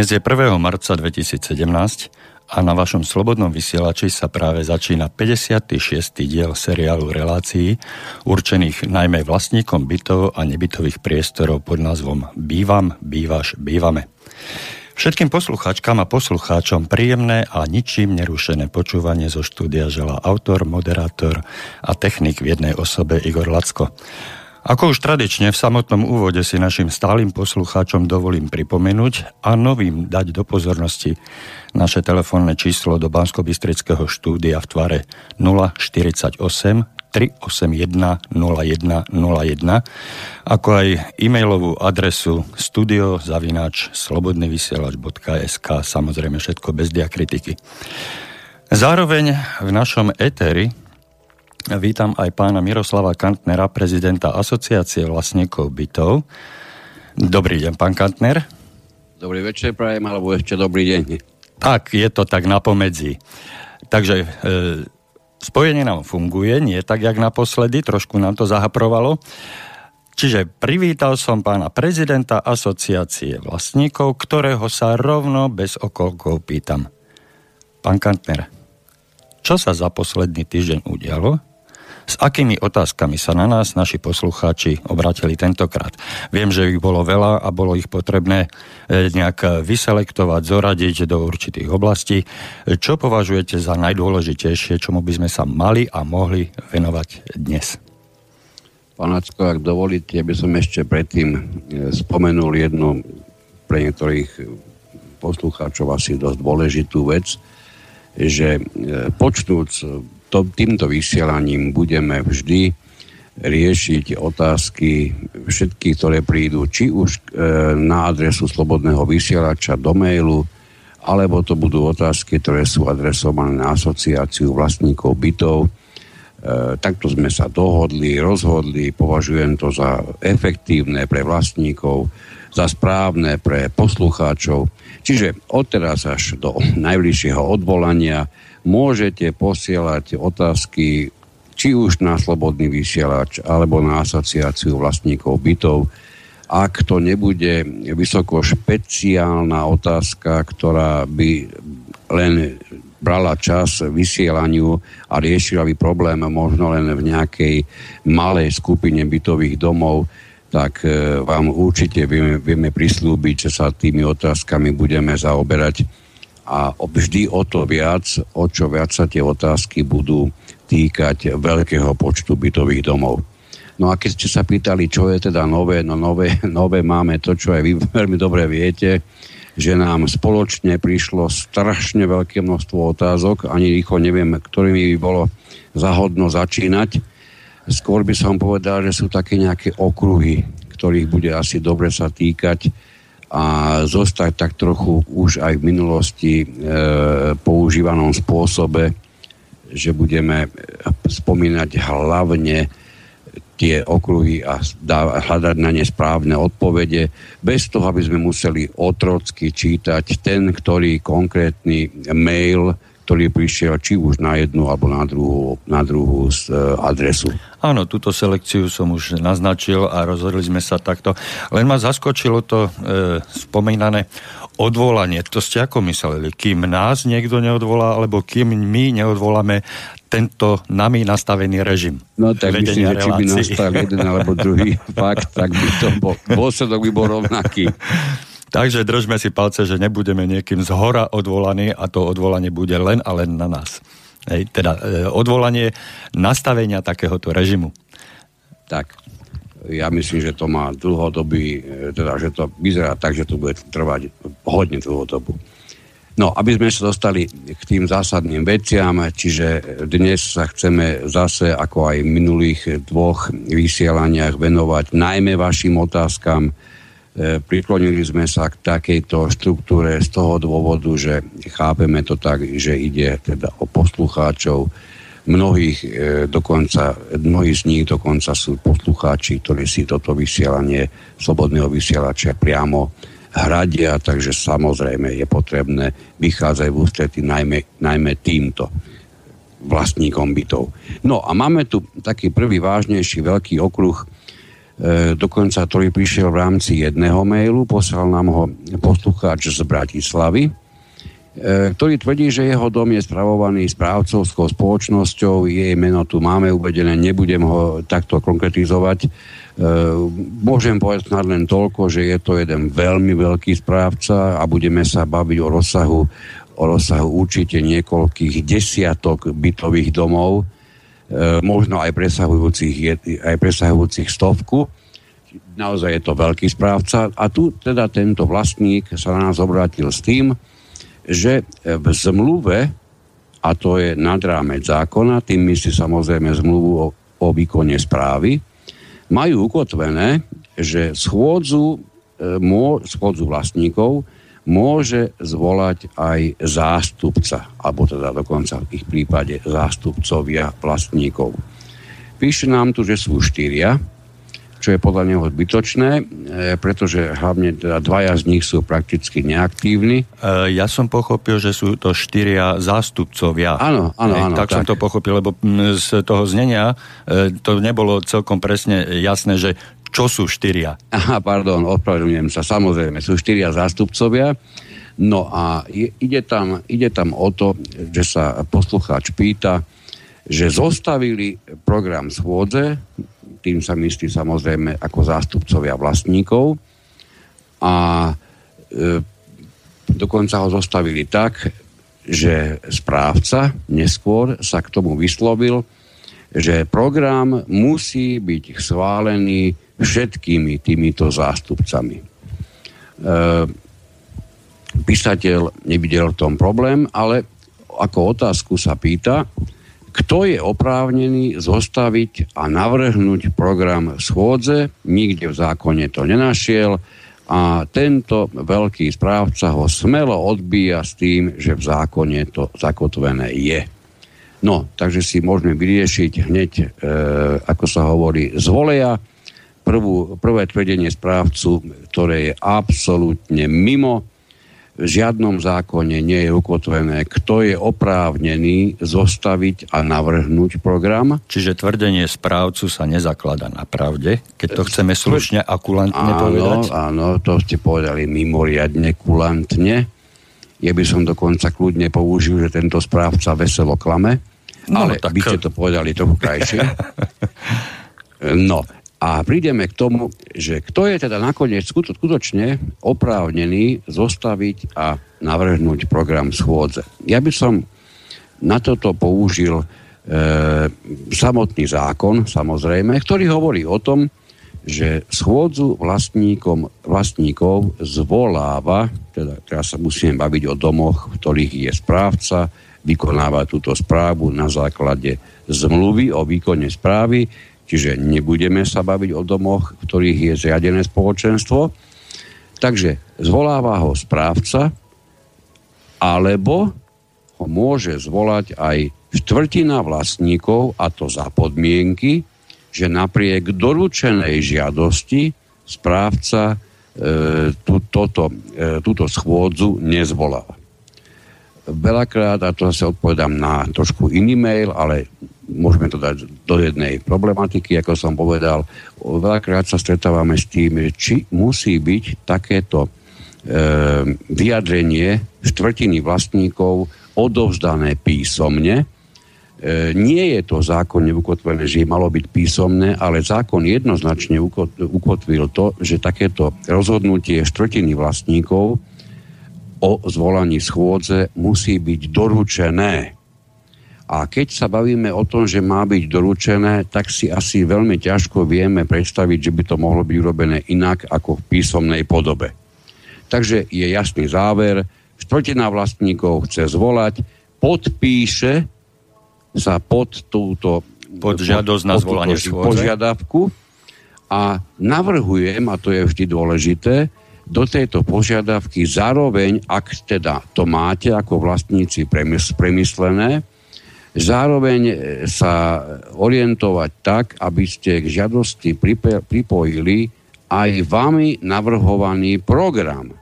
Dnes je 1. marca 2017 a na vašom slobodnom vysielači sa práve začína 56. diel seriálu relácií určených najmä vlastníkom bytov a nebytových priestorov pod názvom Bývam, bývaš, bývame. Všetkým poslucháčkam a poslucháčom príjemné a ničím nerušené počúvanie zo štúdia žela autor, moderátor a technik v jednej osobe Igor Lacko. Ako už tradične v samotnom úvode si našim stálym poslucháčom dovolím pripomenúť a novým dať do pozornosti naše telefónne číslo do bansko štúdia v tvare 048 381 0101 ako aj e-mailovú adresu studiozavináč slobodnyvysielač.sk samozrejme všetko bez diakritiky. Zároveň v našom éteri Vítam aj pána Miroslava Kantnera, prezidenta Asociácie vlastníkov bytov. Dobrý deň, pán Kantner. Dobrý večer, prajem, alebo ešte dobrý deň. Tak, je to tak napomedzi. Takže e, spojenie nám funguje, nie tak, jak naposledy, trošku nám to zahaprovalo. Čiže privítal som pána prezidenta Asociácie vlastníkov, ktorého sa rovno bez okolkov pýtam. Pán Kantner, čo sa za posledný týždeň udialo, s akými otázkami sa na nás naši poslucháči obratili tentokrát. Viem, že ich bolo veľa a bolo ich potrebné e, nejak vyselektovať, zoradiť do určitých oblastí. Čo považujete za najdôležitejšie, čomu by sme sa mali a mohli venovať dnes? Panacko, ak dovolíte, by som ešte predtým e, spomenul jednu pre niektorých poslucháčov asi dosť dôležitú vec, že e, počnúc to, týmto vysielaním budeme vždy riešiť otázky všetky, ktoré prídu, či už e, na adresu slobodného vysielača do mailu, alebo to budú otázky, ktoré sú adresované na asociáciu vlastníkov bytov. E, takto sme sa dohodli, rozhodli, považujem to za efektívne pre vlastníkov, za správne pre poslucháčov. Čiže odteraz až do najbližšieho odvolania môžete posielať otázky či už na Slobodný vysielač alebo na asociáciu vlastníkov bytov. Ak to nebude vysoko špeciálna otázka, ktorá by len brala čas vysielaniu a riešila by problém možno len v nejakej malej skupine bytových domov, tak e, vám určite vieme, vieme prislúbiť, že sa tými otázkami budeme zaoberať a vždy o to viac, o čo viac sa tie otázky budú týkať veľkého počtu bytových domov. No a keď ste sa pýtali, čo je teda nové, no nové, nové máme to, čo aj vy veľmi dobre viete, že nám spoločne prišlo strašne veľké množstvo otázok, ani rýchlo neviem, ktorými by bolo zahodno začínať. Skôr by som povedal, že sú také nejaké okruhy, ktorých bude asi dobre sa týkať a zostať tak trochu už aj v minulosti e, používanom spôsobe, že budeme spomínať hlavne tie okruhy a dá, hľadať na ne správne odpovede, bez toho, aby sme museli otrocky čítať ten, ktorý konkrétny mail ktorý prišiel či už na jednu alebo na druhú, na druhú e, adresu. Áno, túto selekciu som už naznačil a rozhodli sme sa takto. Len ma zaskočilo to e, spomínané odvolanie. To ste ako mysleli? Kým nás niekto neodvolá, alebo kým my neodvoláme tento nami nastavený režim. No tak myslím, že či by nastal jeden alebo druhý fakt, tak by to bol, dôsledok by bol rovnaký. Takže držme si palce, že nebudeme niekým z hora odvolaní a to odvolanie bude len a len na nás. Hej, teda e, odvolanie nastavenia takéhoto režimu. Tak, ja myslím, že to má dlhodobý, e, teda, že to vyzerá tak, že to bude trvať hodne dlhodobu. No, aby sme sa dostali k tým zásadným veciam, čiže dnes sa chceme zase, ako aj v minulých dvoch vysielaniach, venovať najmä vašim otázkam, priklonili sme sa k takejto štruktúre z toho dôvodu, že chápeme to tak, že ide teda o poslucháčov. Mnohých, e, dokonca, mnohí z nich dokonca sú poslucháči, ktorí si toto vysielanie slobodného vysielača priamo hradia, takže samozrejme je potrebné vychádzať v ústretí najmä, najmä týmto vlastníkom bytov. No a máme tu taký prvý vážnejší veľký okruh, dokonca ktorý prišiel v rámci jedného mailu, poslal nám ho poslucháč z Bratislavy, E, ktorý tvrdí, že jeho dom je spravovaný správcovskou spoločnosťou, jej meno tu máme uvedené, nebudem ho takto konkretizovať. E, môžem povedať snad len toľko, že je to jeden veľmi veľký správca a budeme sa baviť o rozsahu, o rozsahu určite niekoľkých desiatok bytových domov, e, možno aj presahujúcich, aj presahujúcich stovku. Naozaj je to veľký správca a tu teda tento vlastník sa na nás obrátil s tým, že v zmluve, a to je nad rámec zákona, tým myslí samozrejme zmluvu o, o výkone správy, majú ukotvené, že schôdzu, e, mô, schôdzu vlastníkov môže zvolať aj zástupca, alebo teda dokonca v ich prípade zástupcovia vlastníkov. Píše nám tu, že sú štyria, čo je podľa neho zbytočné, e, pretože hlavne teda dvaja z nich sú prakticky neaktívni. E, ja som pochopil, že sú to štyria zástupcovia. Áno, áno, áno. Tak, tak som to pochopil, lebo z toho znenia e, to nebolo celkom presne jasné, že čo sú štyria. Aha, pardon, odpravedlňujem sa. Samozrejme, sú štyria zástupcovia. No a ide tam, ide tam o to, že sa poslucháč pýta, že zostavili program schôdze, tým sa myslí samozrejme ako zástupcovia vlastníkov a e, dokonca ho zostavili tak, že správca neskôr sa k tomu vyslovil, že program musí byť schválený všetkými týmito zástupcami. E, písateľ nevidel v tom problém, ale ako otázku sa pýta, kto je oprávnený zostaviť a navrhnúť program schôdze. Nikde v zákone to nenašiel a tento veľký správca ho smelo odbíja s tým, že v zákone to zakotvené je. No, takže si môžeme vyriešiť hneď, e, ako sa hovorí, z voleja. Prvú, prvé tvrdenie správcu, ktoré je absolútne mimo v žiadnom zákone nie je ukotvené, kto je oprávnený zostaviť a navrhnúť program. Čiže tvrdenie správcu sa nezaklada na pravde, keď to chceme slušne a kulantne áno, povedať? Áno, to ste povedali mimoriadne kulantne. Ja by som dokonca kľudne použil, že tento správca veselo klame, no, ale tak... by ste to povedali trochu krajšie. No, a prídeme k tomu, že kto je teda nakoniec skutočne oprávnený zostaviť a navrhnúť program schôdze. Ja by som na toto použil e, samotný zákon, samozrejme, ktorý hovorí o tom, že schôdzu vlastníkom, vlastníkov zvoláva, teda teraz sa musíme baviť o domoch, v ktorých je správca, vykonáva túto správu na základe zmluvy o výkone správy, Čiže nebudeme sa baviť o domoch, v ktorých je zriadené spoločenstvo. Takže zvoláva ho správca, alebo ho môže zvolať aj štvrtina vlastníkov, a to za podmienky, že napriek doručenej žiadosti správca e, tú, toto, e, túto schôdzu nezvolá. Veľakrát, a to sa odpovedám na trošku iný mail, ale môžeme to dať do jednej problematiky, ako som povedal. Veľakrát sa stretávame s tým, či musí byť takéto e, vyjadrenie štvrtiny vlastníkov odovzdané písomne. E, nie je to zákon ukotvené, že malo byť písomné, ale zákon jednoznačne ukotvil to, že takéto rozhodnutie štvrtiny vlastníkov o zvolaní schôdze musí byť doručené a keď sa bavíme o tom, že má byť doručené, tak si asi veľmi ťažko vieme predstaviť, že by to mohlo byť urobené inak ako v písomnej podobe. Takže je jasný záver, štvrtina vlastníkov chce zvolať, podpíše sa pod túto pod žiadosť na zvolanie požiadavku. A navrhujem, a to je vždy dôležité, do tejto požiadavky zároveň, ak teda to máte ako vlastníci premyslené, zároveň e, sa orientovať tak, aby ste k žiadosti pripojili aj vami navrhovaný program.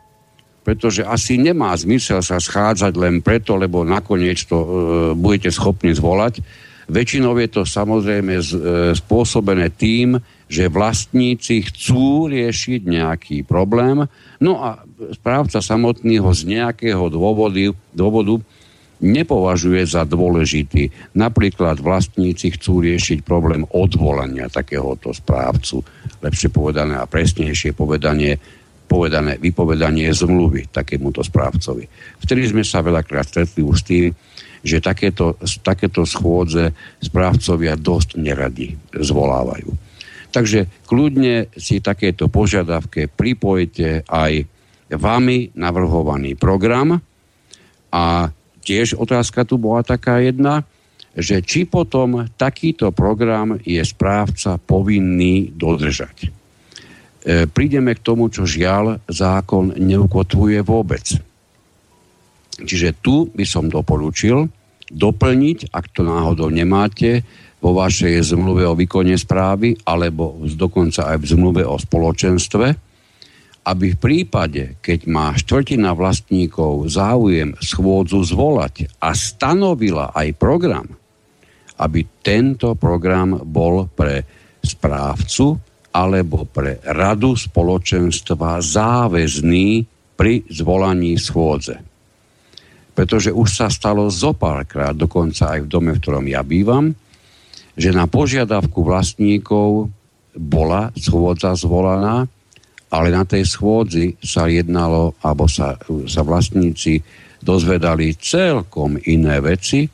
Pretože asi nemá zmysel sa schádzať len preto, lebo nakoniec to e, budete schopní zvolať. Väčšinou je to samozrejme z, e, spôsobené tým, že vlastníci chcú riešiť nejaký problém, no a správca samotný ho z nejakého dôvodu, dôvodu nepovažuje za dôležitý. Napríklad vlastníci chcú riešiť problém odvolania takéhoto správcu. Lepšie povedané a presnejšie povedanie, povedané vypovedanie zmluvy takémuto správcovi. Vtedy sme sa veľakrát stretli už s tým, že takéto, takéto schôdze správcovia dosť neradi zvolávajú. Takže kľudne si takéto požiadavke pripojte aj vami navrhovaný program a tiež otázka tu bola taká jedna, že či potom takýto program je správca povinný dodržať. E, prídeme k tomu, čo žiaľ zákon neukotvuje vôbec. Čiže tu by som doporučil doplniť, ak to náhodou nemáte, vo vašej zmluve o výkone správy alebo dokonca aj v zmluve o spoločenstve, aby v prípade, keď má štvrtina vlastníkov záujem schôdzu zvolať a stanovila aj program, aby tento program bol pre správcu alebo pre radu spoločenstva záväzný pri zvolaní schôdze. Pretože už sa stalo zopárkrát, dokonca aj v dome, v ktorom ja bývam, že na požiadavku vlastníkov bola schôdza zvolaná, ale na tej schôdzi sa jednalo, alebo sa, sa vlastníci dozvedali celkom iné veci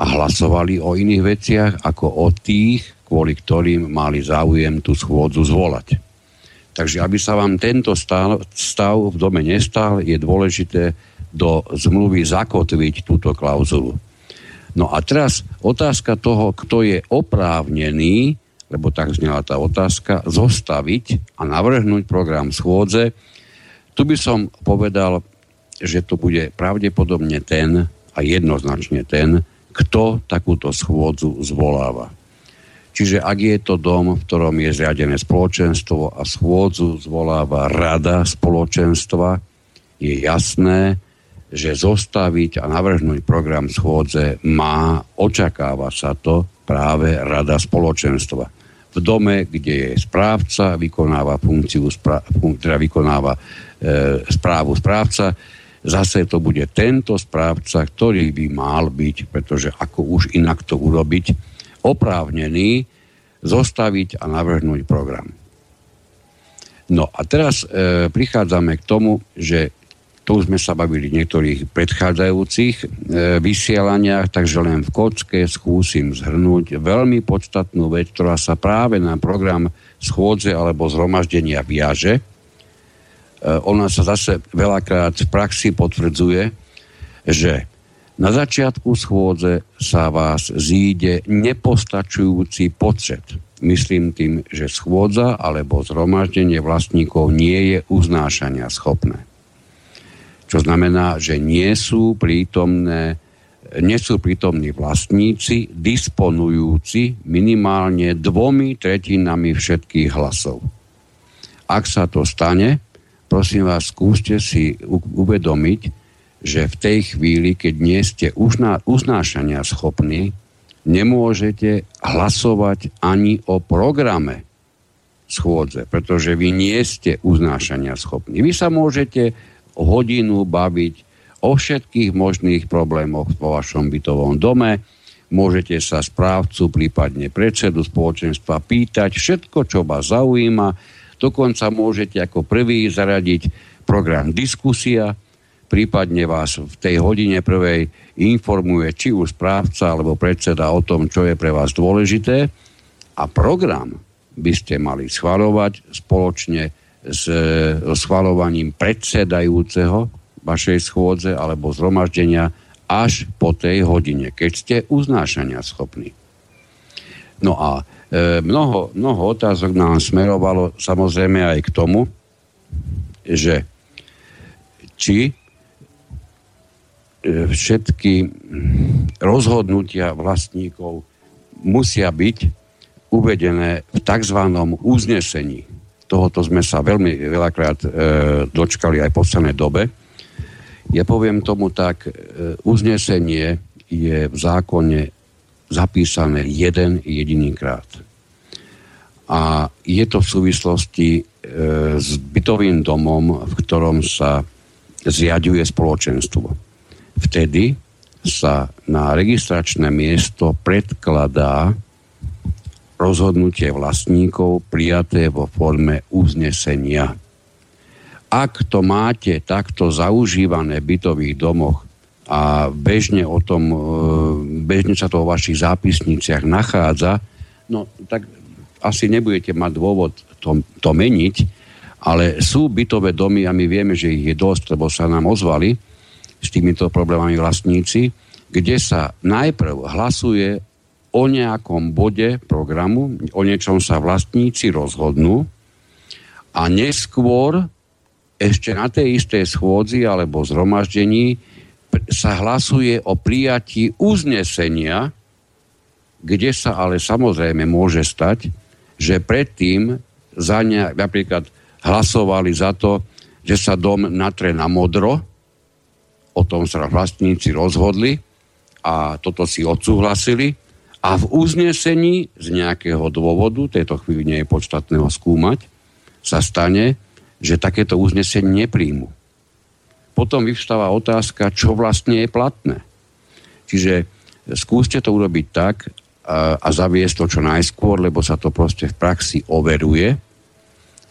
a hlasovali o iných veciach ako o tých, kvôli ktorým mali záujem tú schôdzu zvolať. Takže aby sa vám tento stav, stav v dome nestal, je dôležité do zmluvy zakotviť túto klauzulu. No a teraz otázka toho, kto je oprávnený lebo tak znela tá otázka, zostaviť a navrhnúť program schôdze. Tu by som povedal, že to bude pravdepodobne ten a jednoznačne ten, kto takúto schôdzu zvoláva. Čiže ak je to dom, v ktorom je zriadené spoločenstvo a schôdzu zvoláva rada spoločenstva, je jasné, že zostaviť a navrhnúť program schôdze má, očakáva sa to práve rada spoločenstva v dome, kde je správca, vykonáva funkciu, teda vykonáva e, správu správca, zase to bude tento správca, ktorý by mal byť, pretože ako už inak to urobiť, oprávnený zostaviť a navrhnúť program. No a teraz e, prichádzame k tomu, že to už sme sa bavili v niektorých predchádzajúcich e, vysielaniach, takže len v kocke skúsim zhrnúť veľmi podstatnú vec, ktorá sa práve na program schôdze alebo zhromaždenia viaže. E, ona sa zase veľakrát v praxi potvrdzuje, že na začiatku schôdze sa vás zíde nepostačujúci počet. Myslím tým, že schôdza alebo zhromaždenie vlastníkov nie je uznášania schopné. Čo znamená, že nie sú prítomné nie sú prítomní vlastníci, disponujúci minimálne dvomi tretinami všetkých hlasov. Ak sa to stane, prosím vás, skúste si uvedomiť, že v tej chvíli, keď nie ste uznášania schopní, nemôžete hlasovať ani o programe schôdze, pretože vy nie ste uznášania schopní. Vy sa môžete hodinu baviť o všetkých možných problémoch vo vašom bytovom dome. Môžete sa správcu, prípadne predsedu spoločenstva pýtať všetko, čo vás zaujíma. Dokonca môžete ako prvý zaradiť program diskusia, prípadne vás v tej hodine prvej informuje či už správca alebo predseda o tom, čo je pre vás dôležité a program by ste mali schvalovať spoločne s schvalovaním predsedajúceho vašej schôdze alebo zhromaždenia až po tej hodine, keď ste uznášania schopní. No a e, mnoho, mnoho otázok nám smerovalo samozrejme aj k tomu, že či e, všetky rozhodnutia vlastníkov musia byť uvedené v tzv. uznesení tohoto sme sa veľmi veľakrát e, dočkali aj v poslednej dobe. Ja poviem tomu tak, e, uznesenie je v zákone zapísané jeden jediný krát. a je to v súvislosti e, s bytovým domom, v ktorom sa zriaduje spoločenstvo. Vtedy sa na registračné miesto predkladá rozhodnutie vlastníkov prijaté vo forme uznesenia. Ak to máte takto zaužívané v bytových domoch a bežne o tom, e, bežne sa to vo vašich zápisniciach nachádza, no tak asi nebudete mať dôvod to, to meniť, ale sú bytové domy a my vieme, že ich je dosť, lebo sa nám ozvali s týmito problémami vlastníci, kde sa najprv hlasuje o nejakom bode programu, o niečom sa vlastníci rozhodnú a neskôr ešte na tej istej schôdzi alebo zhromaždení sa hlasuje o prijatí uznesenia, kde sa ale samozrejme môže stať, že predtým za ne, napríklad hlasovali za to, že sa dom natre na modro, o tom sa vlastníci rozhodli a toto si odsúhlasili a v uznesení z nejakého dôvodu, tejto chvíli nie je podstatného skúmať, sa stane, že takéto uznesenie nepríjmu. Potom vyvstáva otázka, čo vlastne je platné. Čiže skúste to urobiť tak, a, a zaviesť to čo najskôr, lebo sa to proste v praxi overuje,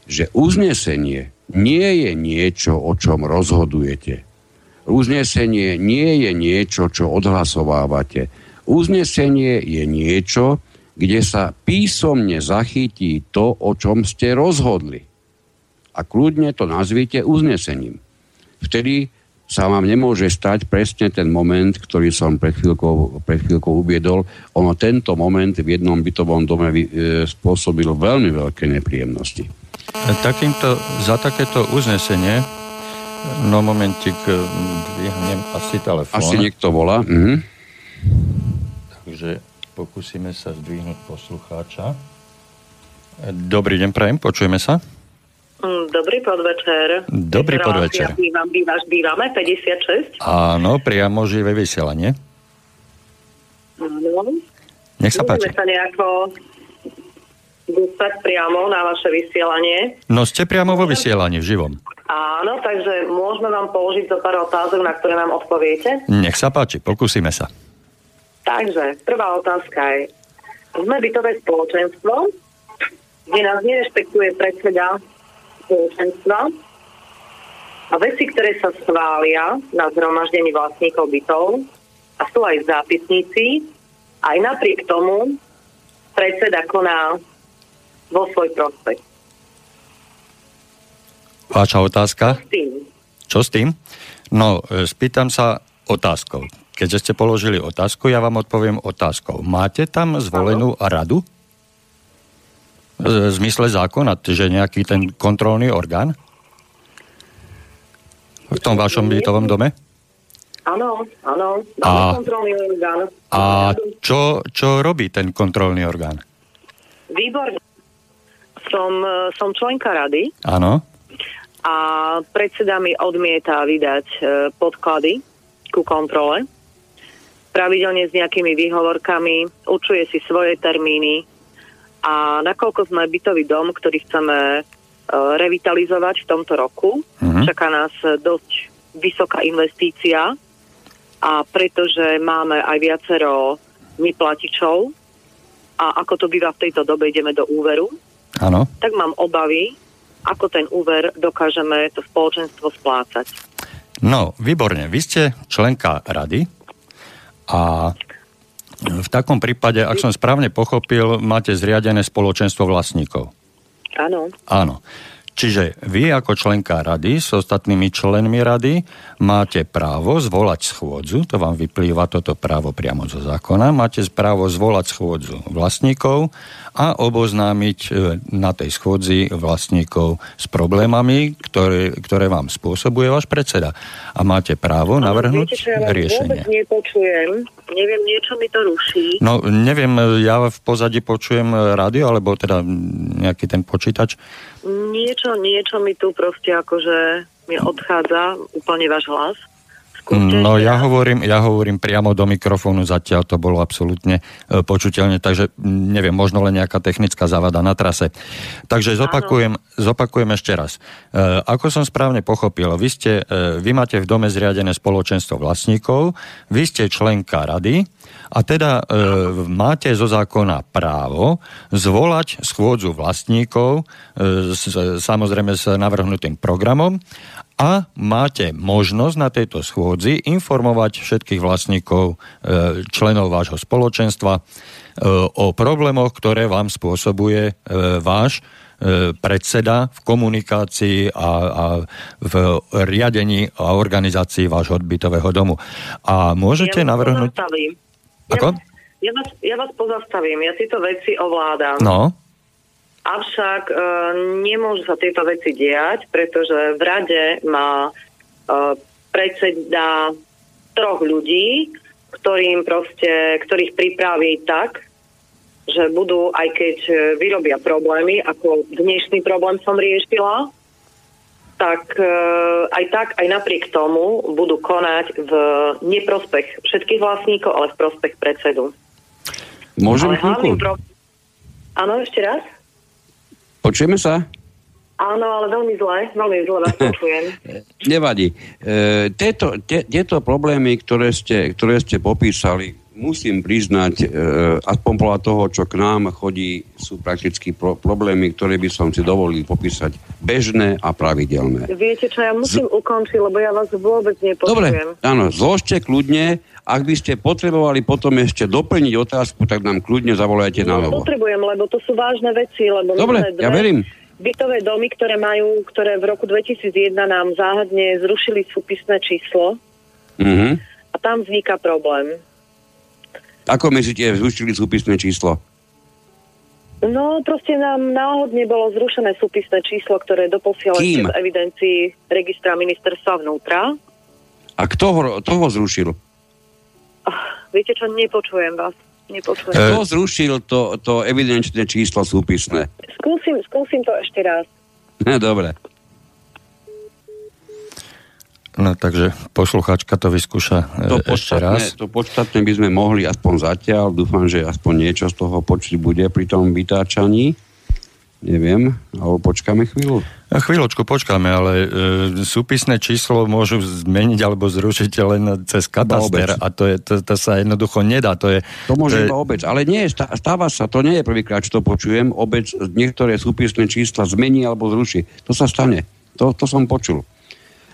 že uznesenie nie je niečo, o čom rozhodujete. Uznesenie nie je niečo, čo odhlasovávate. Uznesenie je niečo, kde sa písomne zachytí to, o čom ste rozhodli. A kľudne to nazvite uznesením. Vtedy sa vám nemôže stať presne ten moment, ktorý som pred chvíľkou, pred chvíľkou uviedol. Ono tento moment v jednom bytovom dome e, spôsobil veľmi veľké nepríjemnosti. Takýmto, za takéto uznesenie, no momentik, e, dvihnem asi telefón. Asi niekto volá. Mhm. Takže pokúsime sa zdvihnúť poslucháča. Dobrý deň, prajem, počujeme sa. Mm, dobrý podvečer. Dobrý podvečer. Bývam, bývaš, bývame 56. Áno, priamo živé vysielanie. Áno. Nech sa páči. Môžeme sa nejako dostať priamo na vaše vysielanie. No ste priamo vo vysielaní, v živom. Áno, takže môžeme vám položiť zo pár otázok, na ktoré nám odpoviete? Nech sa páči, pokúsime sa. Takže, prvá otázka je, sme bytové spoločenstvo, kde nás nerešpektuje predseda spoločenstva a veci, ktoré sa schvália na zhromaždení vlastníkov bytov a sú aj v zápisníci, aj napriek tomu predseda koná vo svoj prospech. Vaša otázka? S tým? Čo s tým? No, e, spýtam sa otázkou. Keďže ste položili otázku, ja vám odpoviem otázkou. Máte tam zvolenú radu? v zmysle zákona, že nejaký ten kontrolný orgán v tom vašom bytovom dome? Áno, áno. A, kontrolný orgán. A čo, čo robí ten kontrolný orgán? Výborne. Som, som členka rady. Áno. A predseda mi odmieta vydať e, podklady ku kontrole. Pravidelne s nejakými výhovorkami, učuje si svoje termíny, a nakoľko sme bytový dom, ktorý chceme uh, revitalizovať v tomto roku, uh-huh. čaká nás dosť vysoká investícia a pretože máme aj viacero neplatičov a ako to býva v tejto dobe, ideme do úveru, ano. tak mám obavy, ako ten úver dokážeme to spoločenstvo splácať. No, výborne. Vy ste členka rady a v takom prípade, ak som správne pochopil, máte zriadené spoločenstvo vlastníkov. Áno. Áno. Čiže vy ako členka rady s ostatnými členmi rady máte právo zvolať schôdzu, to vám vyplýva toto právo priamo zo zákona, máte právo zvolať schôdzu vlastníkov a oboznámiť e, na tej schôdzi vlastníkov s problémami, ktoré, ktoré vám spôsobuje váš predseda. A máte právo navrhnúť viete, riešenie. Vôbec nepočujem, neviem, niečo mi to ruší. No, neviem, ja v pozadí počujem rádio, alebo teda nejaký ten počítač. Niečo, niečo mi tu proste akože mi odchádza úplne váš hlas Skúste No ešte ja hovorím, ja hovorím priamo do mikrofónu, zatiaľ to bolo absolútne e, počuteľne, takže mm, neviem, možno len nejaká technická závada na trase. Takže zopakujem, zopakujem ešte raz. E, ako som správne pochopil, vy, ste, e, vy máte v dome zriadené spoločenstvo vlastníkov, vy ste členka rady a teda e, máte zo zákona právo zvolať schôdzu vlastníkov e, s, samozrejme s navrhnutým programom a máte možnosť na tejto schôdzi informovať všetkých vlastníkov, e, členov vášho spoločenstva e, o problémoch, ktoré vám spôsobuje e, váš predseda v komunikácii a, a v riadení a organizácii vášho odbytového domu. A môžete ja navrhnúť... Pozastavím. Ako? Ja, ja, vás, ja vás pozastavím, ja tieto veci ovládam. No, Avšak e, nemôžu sa tieto veci diať, pretože v rade má e, predseda troch ľudí, ktorým proste, ktorých pripraví tak, že budú, aj keď vyrobia problémy, ako dnešný problém som riešila, tak e, aj tak, aj napriek tomu budú konať v neprospech všetkých vlastníkov, ale v prospech predsedu. Môžem ale. Áno, ešte raz? Počujeme sa? Áno, ale veľmi zle, veľmi zle vás počujem. Nevadí. E, tieto, te, tieto problémy, ktoré ste, ktoré ste popísali, musím priznať, e, aspoň podľa toho, čo k nám chodí, sú prakticky pro, problémy, ktoré by som si dovolil popísať bežné a pravidelné. Viete čo, ja musím ukončiť, lebo ja vás vôbec Dobre, nepočujem. áno, zložte kľudne. Ak by ste potrebovali potom ešte doplniť otázku, tak nám kľudne zavolajte na No, novo. potrebujem, lebo to sú vážne veci, lebo Dobre, dve ja verím. bytové domy, ktoré majú, ktoré v roku 2001 nám záhadne zrušili súpisné číslo Mhm. a tam vzniká problém. Ako myslíte, zrušili súpisné číslo? No, proste nám náhodne bolo zrušené súpisné číslo, ktoré doposiaľ ešte v evidencii registra ministerstva vnútra. A kto ho, kto ho zrušil? Ah, Viete čo, nepočujem vás. Nepočujem. Kto zrušil to, to evidenčné číslo súpisné? Skúsim, skúsim to ešte raz. Dobre. No takže poslucháčka to vyskúša e, To ešte raz. to podstatné by sme mohli aspoň zatiaľ. Dúfam, že aspoň niečo z toho počuť bude pri tom vytáčaní. Neviem, alebo počkáme chvíľu. A chvíľočku počkáme, ale e, súpisné číslo môžu zmeniť alebo zrušiť len cez kataster a to, je, to, to sa jednoducho nedá. To, je, To môže je, iba obec, ale nie, stá- stáva sa, to nie je prvýkrát, čo to počujem, obec niektoré súpisné čísla zmení alebo zruší. To sa stane, to, to som počul.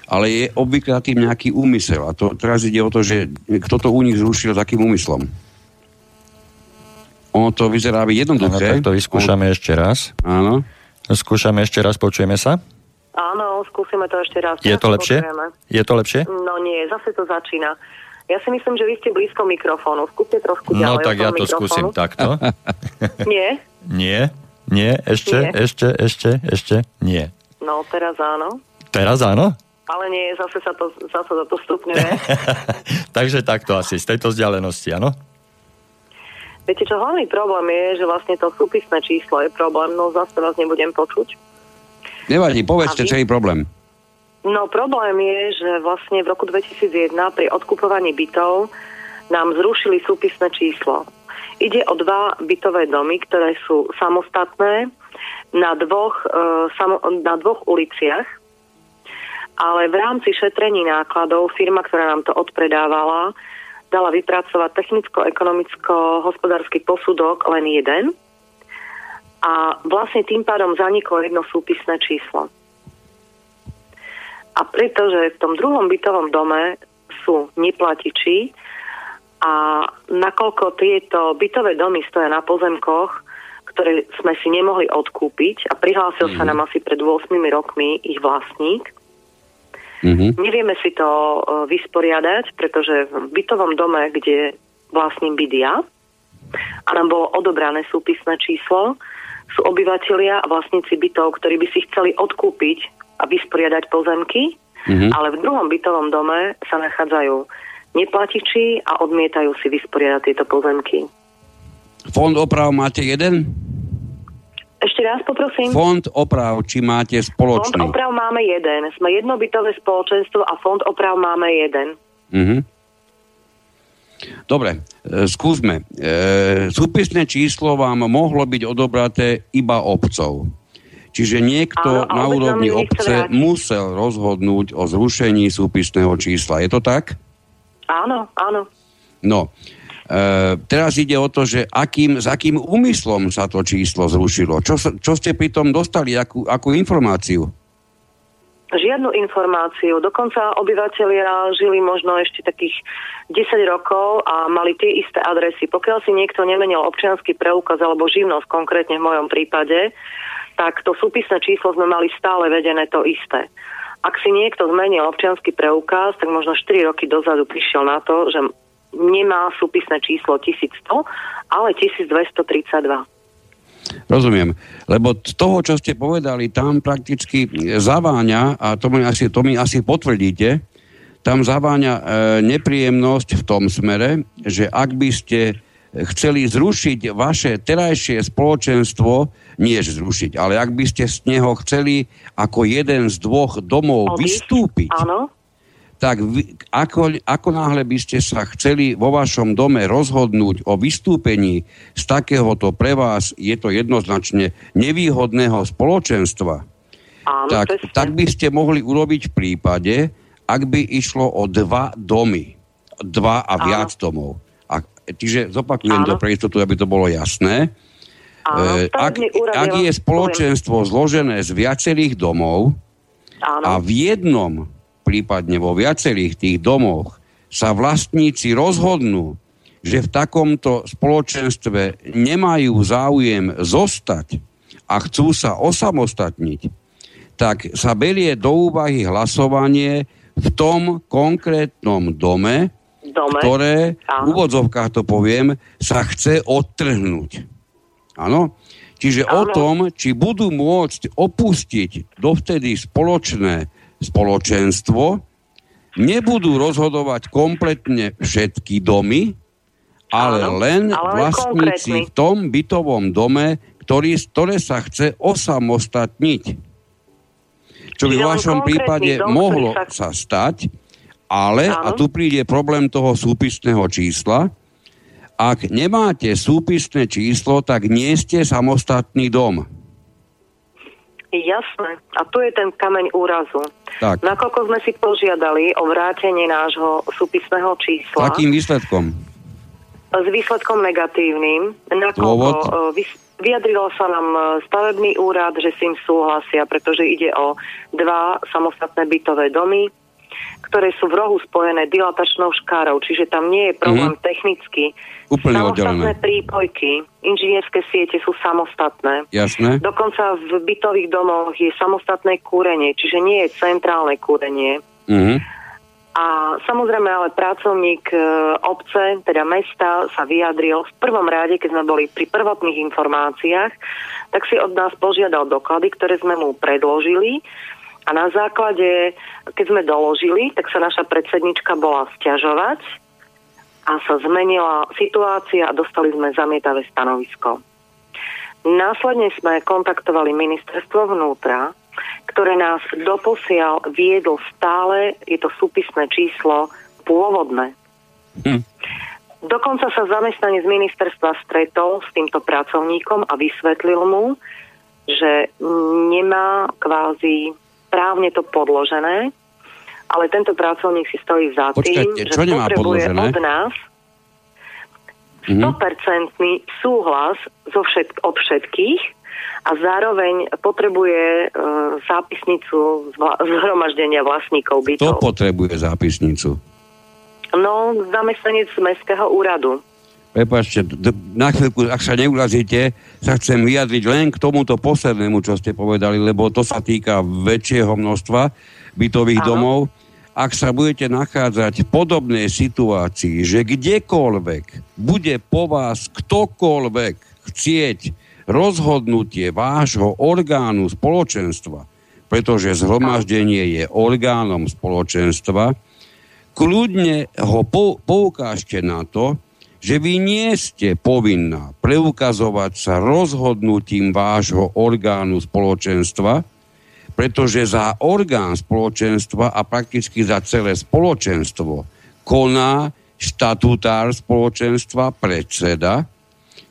Ale je obvykle za tým nejaký úmysel a to, teraz ide o to, že kto to u nich zrušil, s akým úmyslom. Ono to vyzerá byť Áno, jednoduché. tak to vyskúšame ešte raz. Áno. Skúšame ešte raz, počujeme sa? Áno, skúsime to ešte raz. Je to lepšie? počujeme. Je to lepšie? No nie, zase to začína. Ja si myslím, že vy ste blízko mikrofónu. Skúste trošku ďalej. No tak ja to mikrofónu. skúsim takto. Nie? Nie, nie, ešte, Nie. ešte, ešte, ešte, nie. No teraz áno. Teraz áno? Ale nie, zase sa to, zase sa to stupňuje. Takže takto asi, z tejto vzdialenosti, áno? Viete čo, hlavný problém je, že vlastne to súpisné číslo je problém, no zase vás nebudem počuť. Nevadí, povedzte vy? celý problém. No problém je, že vlastne v roku 2001 pri odkupovaní bytov nám zrušili súpisné číslo. Ide o dva bytové domy, ktoré sú samostatné na dvoch, e, samo, na dvoch uliciach, ale v rámci šetrení nákladov firma, ktorá nám to odpredávala, dala vypracovať technicko-ekonomicko-hospodársky posudok len jeden a vlastne tým pádom zaniklo jedno súpisné číslo. A pretože v tom druhom bytovom dome sú neplatiči a nakoľko tieto bytové domy stoja na pozemkoch, ktoré sme si nemohli odkúpiť a prihlásil sa nám asi pred 8 rokmi ich vlastník, Mhm. Nevieme si to e, vysporiadať, pretože v bytovom dome, kde vlastním byt ja, a nám bolo odobrané súpisné číslo, sú obyvatelia a vlastníci bytov, ktorí by si chceli odkúpiť a vysporiadať pozemky, Mhm. ale v druhom bytovom dome sa nachádzajú neplatiči a odmietajú si vysporiadať tieto pozemky. Fond oprav máte jeden? Ešte raz poprosím. Fond oprav, či máte Fond spoločný? oprav máme jeden. Sme jednobytové spoločenstvo a fond oprav máme jeden. Mhm. Dobre, e, skúsme. E, súpisné číslo vám mohlo byť odobraté iba obcov. Čiže niekto Áno, na úrovni obce musel rozhodnúť o zrušení súpisného čísla. Je to tak? Áno, áno. No, teraz ide o to, že akým, s akým úmyslom sa to číslo zrušilo. Čo, čo ste pri tom dostali, akú, akú informáciu? Žiadnu informáciu. Dokonca obyvateľia žili možno ešte takých 10 rokov a mali tie isté adresy. Pokiaľ si niekto nemenil občianský preukaz alebo živnosť, konkrétne v mojom prípade, tak to súpisné číslo sme mali stále vedené to isté. Ak si niekto zmenil občianský preukaz, tak možno 4 roky dozadu prišiel na to, že nemá súpisné číslo 1100, ale 1232. Rozumiem. Lebo z toho, čo ste povedali, tam prakticky zaváňa, a to mi asi, to mi asi potvrdíte, tam zaváňa e, nepríjemnosť v tom smere, že ak by ste chceli zrušiť vaše terajšie spoločenstvo, nie zrušiť, ale ak by ste z neho chceli ako jeden z dvoch domov Odísť? vystúpiť, Áno, tak vy, ako, ako náhle by ste sa chceli vo vašom dome rozhodnúť o vystúpení z takéhoto pre vás, je to jednoznačne nevýhodného spoločenstva, áno, tak, presne. tak by ste mohli urobiť v prípade, ak by išlo o dva domy, dva a Áno. viac domov. A, čiže zopakujem Áno. to pre istotu, aby to bolo jasné. Áno, E, ak, ak je poviem. spoločenstvo zložené z viacerých domov, Áno. a v jednom, prípadne vo viacerých tých domoch, sa vlastníci rozhodnú, že v takomto spoločenstve nemajú záujem zostať a chcú sa osamostatniť, tak sa berie do úvahy hlasovanie v tom konkrétnom dome, dome. ktoré, v úvodzovkách to poviem, sa chce odtrhnúť. Áno? Čiže o Áno. tom, či budú môcť opustiť dovtedy spoločné spoločenstvo, nebudú rozhodovať kompletne všetky domy, ale Áno, len ale vlastníci konkrétny. v tom bytovom dome, ktorý, ktoré sa chce osamostatniť. Čo by v vašom prípade dom, mohlo sa- sa stať, ale, a Áno. tu príde problém toho súpisného čísla, ak nemáte súpisné číslo, tak nie ste samostatný dom. Jasné. A tu je ten kameň úrazu. Tak, Nakoľko sme si požiadali o vrátenie nášho súpisného čísla takým výsledkom. s výsledkom negatívnym, nakoľko e, vys- vyjadrilo sa nám e, stavebný úrad, že s tým súhlasia, pretože ide o dva samostatné bytové domy, ktoré sú v rohu spojené dilatačnou škárou, čiže tam nie je problém Mhm. technický. Úplne Samostatné oddelené. prípojky, inžinierské siete sú samostatné. Jasné? Dokonca v bytových domoch je samostatné kúrenie, čiže nie je centrálne kúrenie. Mhm. A samozrejme ale pracovník e, obce, teda mesta, sa vyjadril v prvom rade, keď sme boli pri prvotných informáciách, tak si od nás požiadal doklady, ktoré sme mu predložili. A na základe, keď sme doložili, tak sa naša predsednička bola stiažovať a sa zmenila situácia a dostali sme zamietavé stanovisko. Následne sme kontaktovali ministerstvo vnútra, ktoré nás doposiaľ viedlo stále, je to súpisné číslo pôvodné. Hm. Dokonca sa zamestnanec ministerstva stretol s týmto pracovníkom a vysvetlil mu, že nemá kvázi právne to podložené, ale tento pracovník si stojí za tým, Počkajte, že čo nemá potrebuje podložené? od nás Mhm. 100% súhlas zo všet, od všetkých a zároveň potrebuje e, zápisnicu vla, zhromaždenia vlastníkov Kto bytov. potrebuje zápisnicu? No, zamestnanec Mestského úradu. Prepačte, na chvíľku, ak sa neurazíte, sa chcem vyjadriť len k tomuto poslednému, čo ste povedali, lebo to sa týka väčšieho množstva bytových Áno. domov. Ak sa budete nachádzať v podobnej situácii, že kdekoľvek bude po vás ktokoľvek chcieť rozhodnutie vášho orgánu spoločenstva, pretože zhromaždenie je orgánom spoločenstva, kľudne ho pou, poukážte na to, že vy nie ste povinná preukazovať sa rozhodnutím vášho orgánu spoločenstva, pretože za orgán spoločenstva a prakticky za celé spoločenstvo koná štatutár spoločenstva predseda,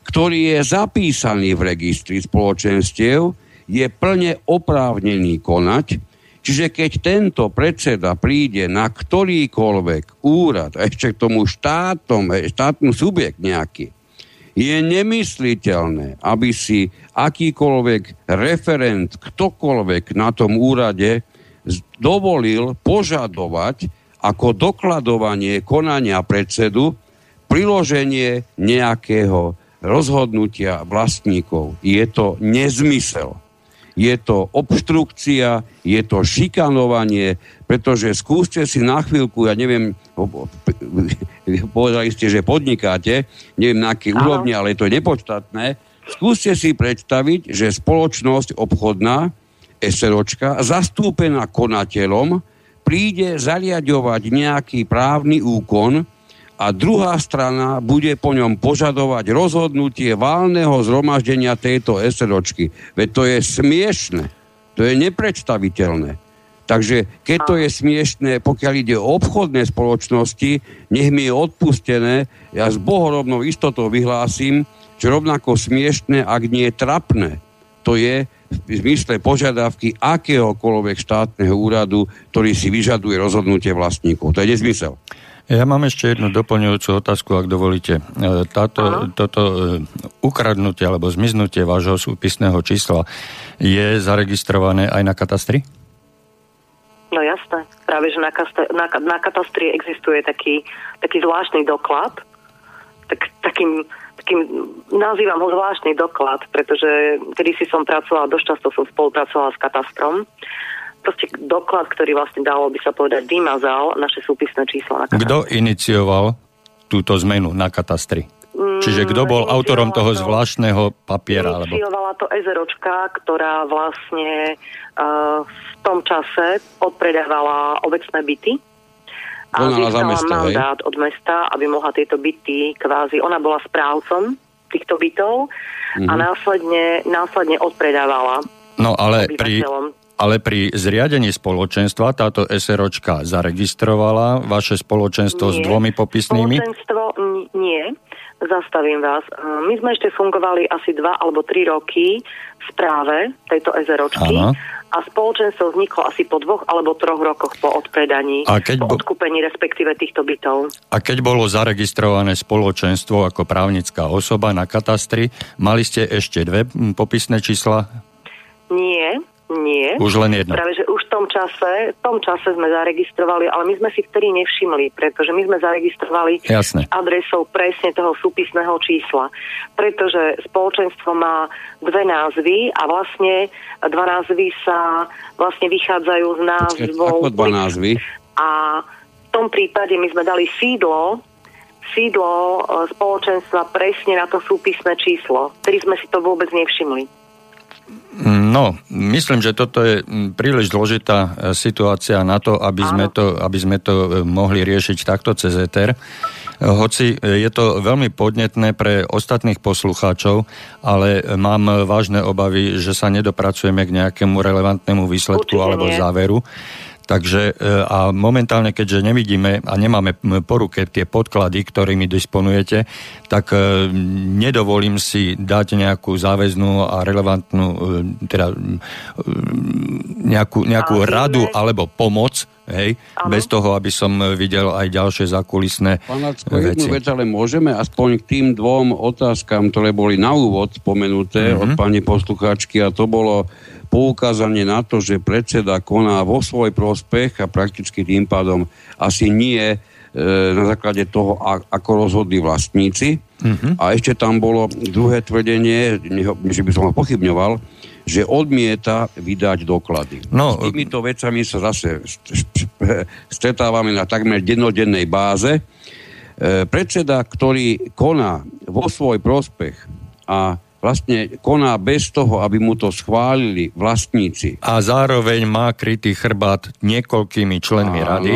ktorý je zapísaný v registri spoločenstiev, je plne oprávnený konať, čiže keď tento predseda príde na ktorýkoľvek úrad, a ešte k tomu štátom, štátny subjekt nejaký, je nemysliteľné, aby si akýkoľvek referent, ktokoľvek na tom úrade dovolil požadovať ako dokladovanie konania predsedu priloženie nejakého rozhodnutia vlastníkov. Je to nezmysel. Je to obštrukcia, je to šikanovanie, pretože skúste si na chvíľku, ja neviem, povedali ste, že podnikáte, neviem na akej úrovni, ale je to nepodstatné, skúste si predstaviť, že spoločnosť obchodná, SROčka, zastúpená konateľom, príde zariadovať nejaký právny úkon, a druhá strana bude po ňom požadovať rozhodnutie válneho zhromaždenia tejto SROčky. Veď to je smiešne. To je nepredstaviteľné. Takže keď to je smiešné, pokiaľ ide o obchodné spoločnosti, nech mi je odpustené, ja s bohorovnou istotou vyhlásim, že rovnako smiešné, ak nie trapné, to je v zmysle požiadavky akéhokoľvek štátneho úradu, ktorý si vyžaduje rozhodnutie vlastníkov. To je nezmysel. Ja mám ešte jednu doplňujúcu otázku, ak dovolíte. E, táto, toto e, ukradnutie alebo zmiznutie vášho súpisného čísla je zaregistrované aj na katastri? No jasné. Práve, že na, na, na katastri existuje taký, taký zvláštny doklad. Tak, takým, takým, nazývam ho zvláštny doklad, pretože kedy si som pracovala, dosť často som spolupracovala s katastrom proste doklad, ktorý vlastne dalo by sa povedať vymazal naše súpisné číslo na katastri. Kto inicioval túto zmenu na katastri? Mm, Čiže kto bol autorom toho to, zvláštneho papiera? Iniciovala to Ezeročka, ktorá vlastne uh, v tom čase odpredávala obecné byty a získala mandát hej? od mesta, aby mohla tieto byty kvázi, ona bola správcom týchto bytov mm-hmm. a mhm. následne, následne odpredávala No ale pri, ale pri zriadení spoločenstva táto SROčka zaregistrovala vaše spoločenstvo nie. s dvomi popisnými? Spoločenstvo nie. Zastavím vás. My sme ešte fungovali asi dva alebo tri roky v správe tejto SROčky Áno. a spoločenstvo vzniklo asi po dvoch alebo troch rokoch po odpredaní, a keď po bo... odkúpení respektíve týchto bytov. A keď bolo zaregistrované spoločenstvo ako právnická osoba na katastri, mali ste ešte dve popisné čísla? Nie, nie. Už len jedno. Práve, že už v tom čase, v tom čase sme zaregistrovali, ale my sme si vtedy nevšimli, pretože my sme zaregistrovali Jasne. adresou presne toho súpisného čísla. Pretože spoločenstvo má dve názvy a vlastne dva názvy sa vlastne vychádzajú z názvov. Ako dva názvy? A v tom prípade my sme dali sídlo sídlo e, spoločenstva presne na to súpisné číslo, ktorý sme si to vôbec nevšimli. No, myslím, že toto je príliš zložitá e, situácia na to, aby sme to, aby sme to e, mohli riešiť takto cez ETR. E, hoci je to veľmi podnetné pre ostatných poslucháčov, ale mám vážne obavy, že sa nedopracujeme k nejakému relevantnému výsledku Určite alebo nie. záveru. Takže e, a momentálne, keďže nevidíme a nemáme po ruke tie podklady, ktorými disponujete, tak e, nedovolím si dať nejakú záväznú a relevantnú e, teda nejakú, nejakú radu alebo pomoc, hej, ano. bez toho, aby som videl aj ďalšie zakulisné Panacko, veci. jednu vec ale môžeme aspoň k tým dvom otázkam, ktoré boli na úvod spomenuté mm-hmm. od pani poslucháčky a to bolo poukázanie na to, že predseda koná vo svoj prospech a prakticky tým pádom asi nie e, na základe toho, ako rozhodli vlastníci. Mm-hmm. A ešte tam bolo druhé tvrdenie, že by som ho pochybňoval, že odmieta vydať doklady. No, S týmito vecami sa zase stretávame na takmer dennodennej báze. E, predseda, ktorý koná vo svoj prospech a vlastne koná bez toho, aby mu to schválili vlastníci. A zároveň má krytý chrbát niekoľkými členmi Áno. rady.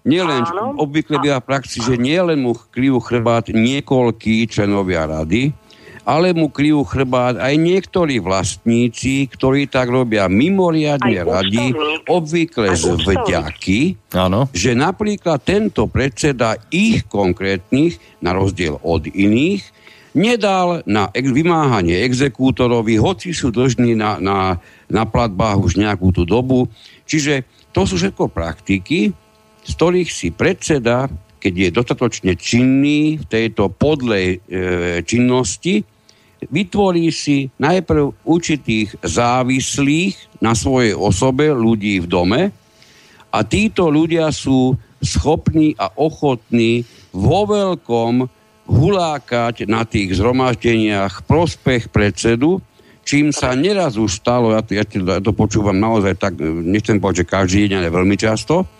Nielen, obvykle býva v praxi, že nielen mu kryjú chrbát niekoľkí členovia rady, ale mu kryjú chrbát aj niektorí vlastníci, ktorí tak robia mimoriadne aj radi, obvykle z vďaky, Áno. že napríklad tento predseda ich konkrétnych, na rozdiel od iných, nedal na vymáhanie exekútorovi, hoci sú dlžní na, na, na platbách už nejakú tú dobu. Čiže to sú všetko praktiky, z ktorých si predseda, keď je dostatočne činný v tejto podlej e, činnosti, vytvorí si najprv určitých závislých na svojej osobe ľudí v dome a títo ľudia sú schopní a ochotní vo veľkom hulákať na tých zhromaždeniach prospech predsedu, čím sa neraz už stalo, ja ja to počúvam naozaj tak, nechcem povedať, že každý deň, ale veľmi často,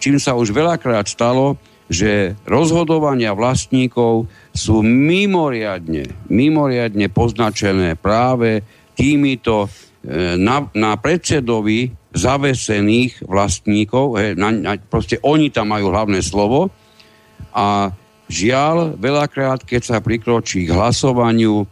čím sa už veľakrát stalo, že rozhodovania vlastníkov sú mimoriadne, mimoriadne poznačené práve týmito e, na, na predsedovi zavesených vlastníkov, he, na, na, proste oni tam majú hlavné slovo a žiaľ, veľakrát, keď sa prikročí k hlasovaniu,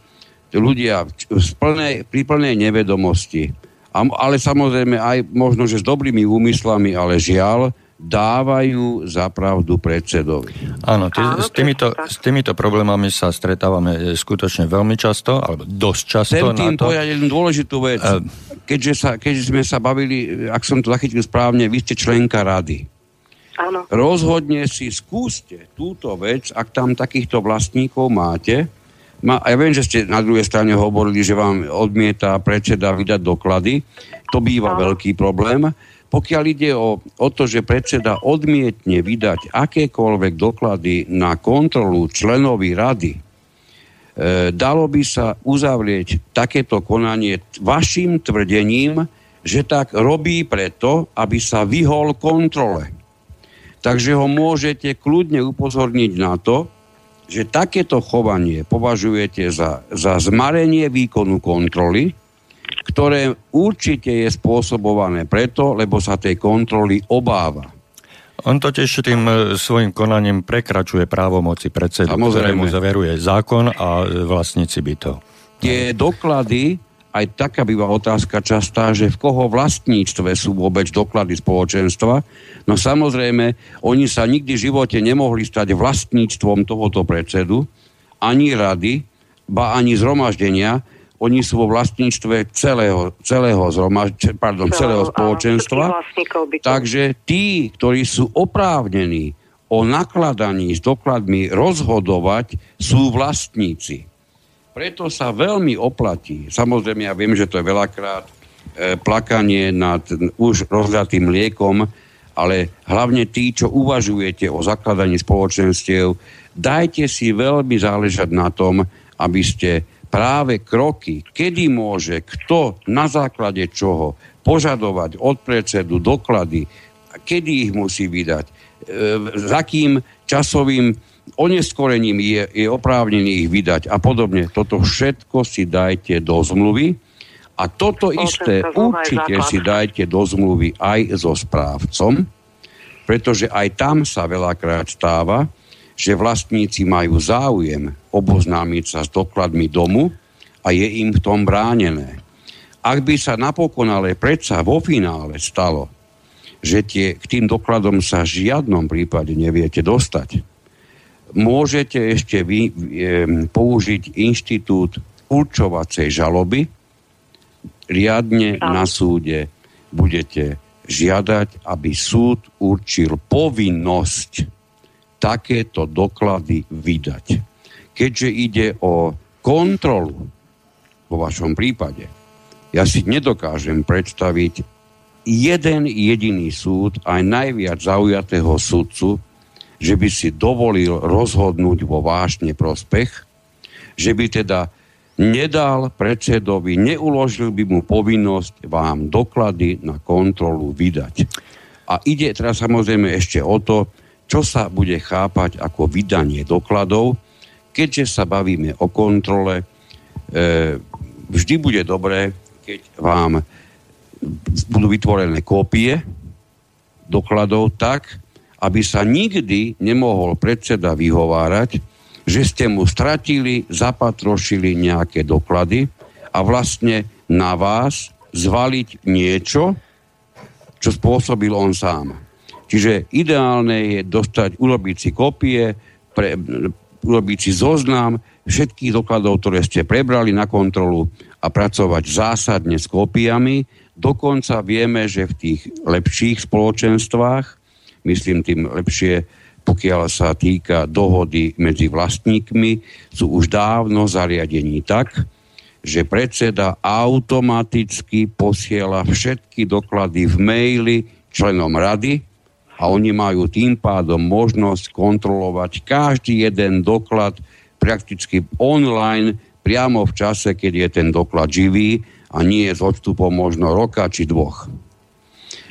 ľudia v plnej, pri plnej nevedomosti, ale samozrejme aj možno, že s dobrými úmyslami, ale žiaľ, dávajú za pravdu predsedovi. Áno, tý, Áno s, týmito, s týmito problémami sa stretávame e, skutočne veľmi často, alebo dosť často. Chcem tým to... povedať jednu dôležitú vec. Uh, keďže, sa, keďže sme sa bavili, ak som to zachytil správne, vy ste členka rady. Áno. Rozhodne si skúste túto vec, ak tam takýchto vlastníkov máte. Ma, ja viem, že ste na druhej strane hovorili, že vám odmieta predseda vydať doklady. To býva Áno. veľký problém pokiaľ ide o, o to, že predseda odmietne vydať akékoľvek doklady na kontrolu členovi rady, e, dalo by sa uzavrieť takéto konanie vašim tvrdením, že tak robí preto, aby sa vyhol kontrole. Takže ho môžete kľudne upozorniť na to, že takéto chovanie považujete za, za zmarenie výkonu kontroly, ktoré určite je spôsobované preto, lebo sa tej kontroly obáva. On totiž tým e, svojim konaním prekračuje právomoci predsedu, ktorému zaveruje zákon a vlastníci by to. Tie doklady, aj taká býva otázka častá, že v koho vlastníctve sú vôbec doklady spoločenstva. No samozrejme, oni sa nikdy v živote nemohli stať vlastníctvom tohoto predsedu, ani rady, ba ani zhromaždenia, oni sú vo vlastníctve celého, celého, zromaž, pardon, celého spoločenstva. Takže tí, ktorí sú oprávnení o nakladaní s dokladmi rozhodovať, sú vlastníci. Preto sa veľmi oplatí, samozrejme ja viem, že to je veľakrát e, plakanie nad už rozhľadým liekom, ale hlavne tí, čo uvažujete o zakladaní spoločenstiev, dajte si veľmi záležať na tom, aby ste práve kroky, kedy môže kto na základe čoho požadovať od predsedu doklady, kedy ich musí vydať, e, za kým časovým oneskorením je, je oprávnený ich vydať a podobne. Toto všetko si dajte do zmluvy a toto isté určite si dajte do zmluvy aj so správcom, pretože aj tam sa veľakrát stáva, že vlastníci majú záujem oboznámiť sa s dokladmi domu a je im v tom bránené. Ak by sa napokon ale predsa vo finále stalo, že tie, k tým dokladom sa v žiadnom prípade neviete dostať, môžete ešte vy e, použiť inštitút určovacej žaloby, riadne na súde budete žiadať, aby súd určil povinnosť takéto doklady vydať. Keďže ide o kontrolu vo vašom prípade, ja si nedokážem predstaviť jeden jediný súd, aj najviac zaujatého súdcu, že by si dovolil rozhodnúť vo váš neprospech, že by teda nedal predsedovi, neuložil by mu povinnosť vám doklady na kontrolu vydať. A ide teraz samozrejme ešte o to, čo sa bude chápať ako vydanie dokladov, keďže sa bavíme o kontrole. E, vždy bude dobré, keď vám budú vytvorené kópie dokladov tak, aby sa nikdy nemohol predseda vyhovárať, že ste mu stratili, zapatrošili nejaké doklady a vlastne na vás zvaliť niečo, čo spôsobil on sám. Čiže ideálne je dostať, urobiť si kopie, pre, urobiť si zoznam všetkých dokladov, ktoré ste prebrali na kontrolu a pracovať zásadne s kópiami. Dokonca vieme, že v tých lepších spoločenstvách, myslím tým lepšie, pokiaľ sa týka dohody medzi vlastníkmi, sú už dávno zariadení tak, že predseda automaticky posiela všetky doklady v maili členom rady a oni majú tým pádom možnosť kontrolovať každý jeden doklad prakticky online priamo v čase, keď je ten doklad živý a nie s odstupom možno roka či dvoch.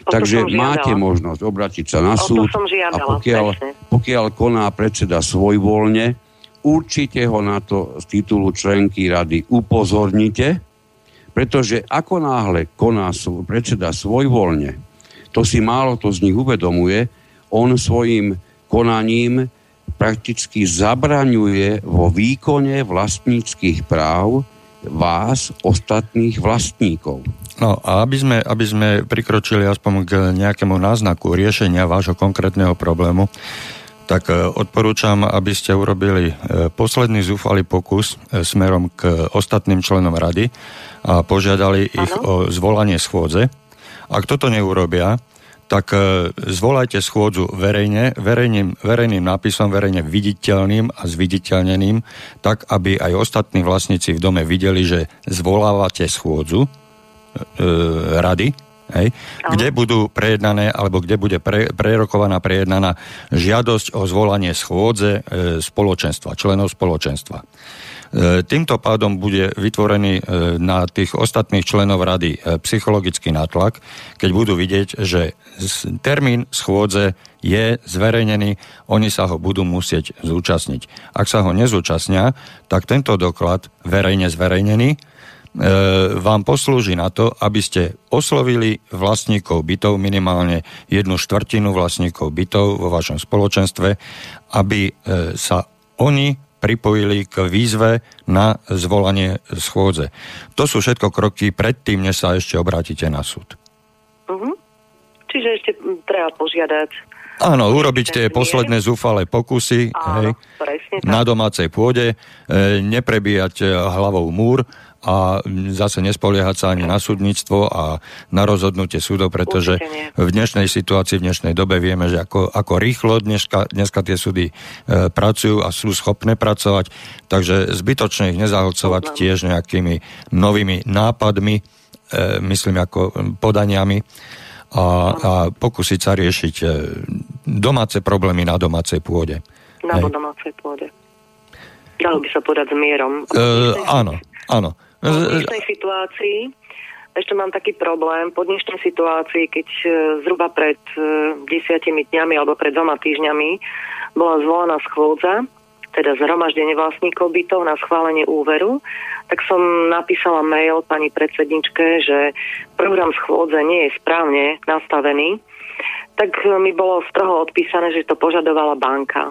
O Takže máte možnosť obratiť sa na súd žiadala, a pokiaľ, pokiaľ koná predseda svojvoľne, určite ho na to z titulu členky rady upozornite, pretože ako náhle koná predseda svojvoľne, to si málo to z nich uvedomuje, on svojim konaním prakticky zabraňuje vo výkone vlastníckých práv vás, ostatných vlastníkov. No a aby sme, aby sme prikročili aspoň k nejakému náznaku riešenia vášho konkrétneho problému, tak e, odporúčam, aby ste urobili e, posledný zúfalý pokus e, smerom k ostatným členom rady a požiadali ano. ich o zvolanie schôdze ak toto neurobia, tak zvolajte schôdzu verejne, verejným, verejným nápisom, verejne viditeľným a zviditeľneným, tak aby aj ostatní vlastníci v dome videli, že zvolávate schôdzu rady, hej, kde budú prejednané, alebo kde bude pre, prerokovaná, prejednaná žiadosť o zvolanie schôdze e, spoločenstva, členov spoločenstva. E, týmto pádom bude vytvorený e, na tých ostatných členov rady e, psychologický nátlak, keď budú vidieť, že termín schôdze je zverejnený, oni sa ho budú musieť zúčastniť. Ak sa ho nezúčastnia, tak tento doklad verejne zverejnený vám poslúži na to, aby ste oslovili vlastníkov bytov, minimálne jednu štvrtinu vlastníkov bytov vo vašom spoločenstve, aby sa oni pripojili k výzve na zvolanie schôdze. To sú všetko kroky predtým, než sa ešte obrátite na súd. Uh-huh. Čiže ešte treba požiadať Áno, urobiť tie posledné zúfale pokusy Áno, hej, na domácej pôde, e, neprebíjať e, hlavou múr a zase nespoliehať sa ani na súdnictvo a na rozhodnutie súdov, pretože v dnešnej situácii, v dnešnej dobe vieme, že ako, ako rýchlo dneska, dneska tie súdy e, pracujú a sú schopné pracovať, takže zbytočne ich nezahlcovať tiež nejakými novými nápadmi, e, myslím ako podaniami a, a pokúsiť sa riešiť e, domáce problémy na domácej pôde. Na domácej pôde. Dalo by sa podať s mierom. E, áno, áno. Dnešnej situácii ešte mám taký problém. Po dnešnej situácii, keď e, zhruba pred e, desiatimi dňami alebo pred dvoma týždňami bola zvolená schôdza, teda zhromaždenie vlastníkov bytov na schválenie úveru, tak som napísala mail pani predsedničke, že program schôdze nie je správne nastavený, tak mi bolo z toho odpísané, že to požadovala banka.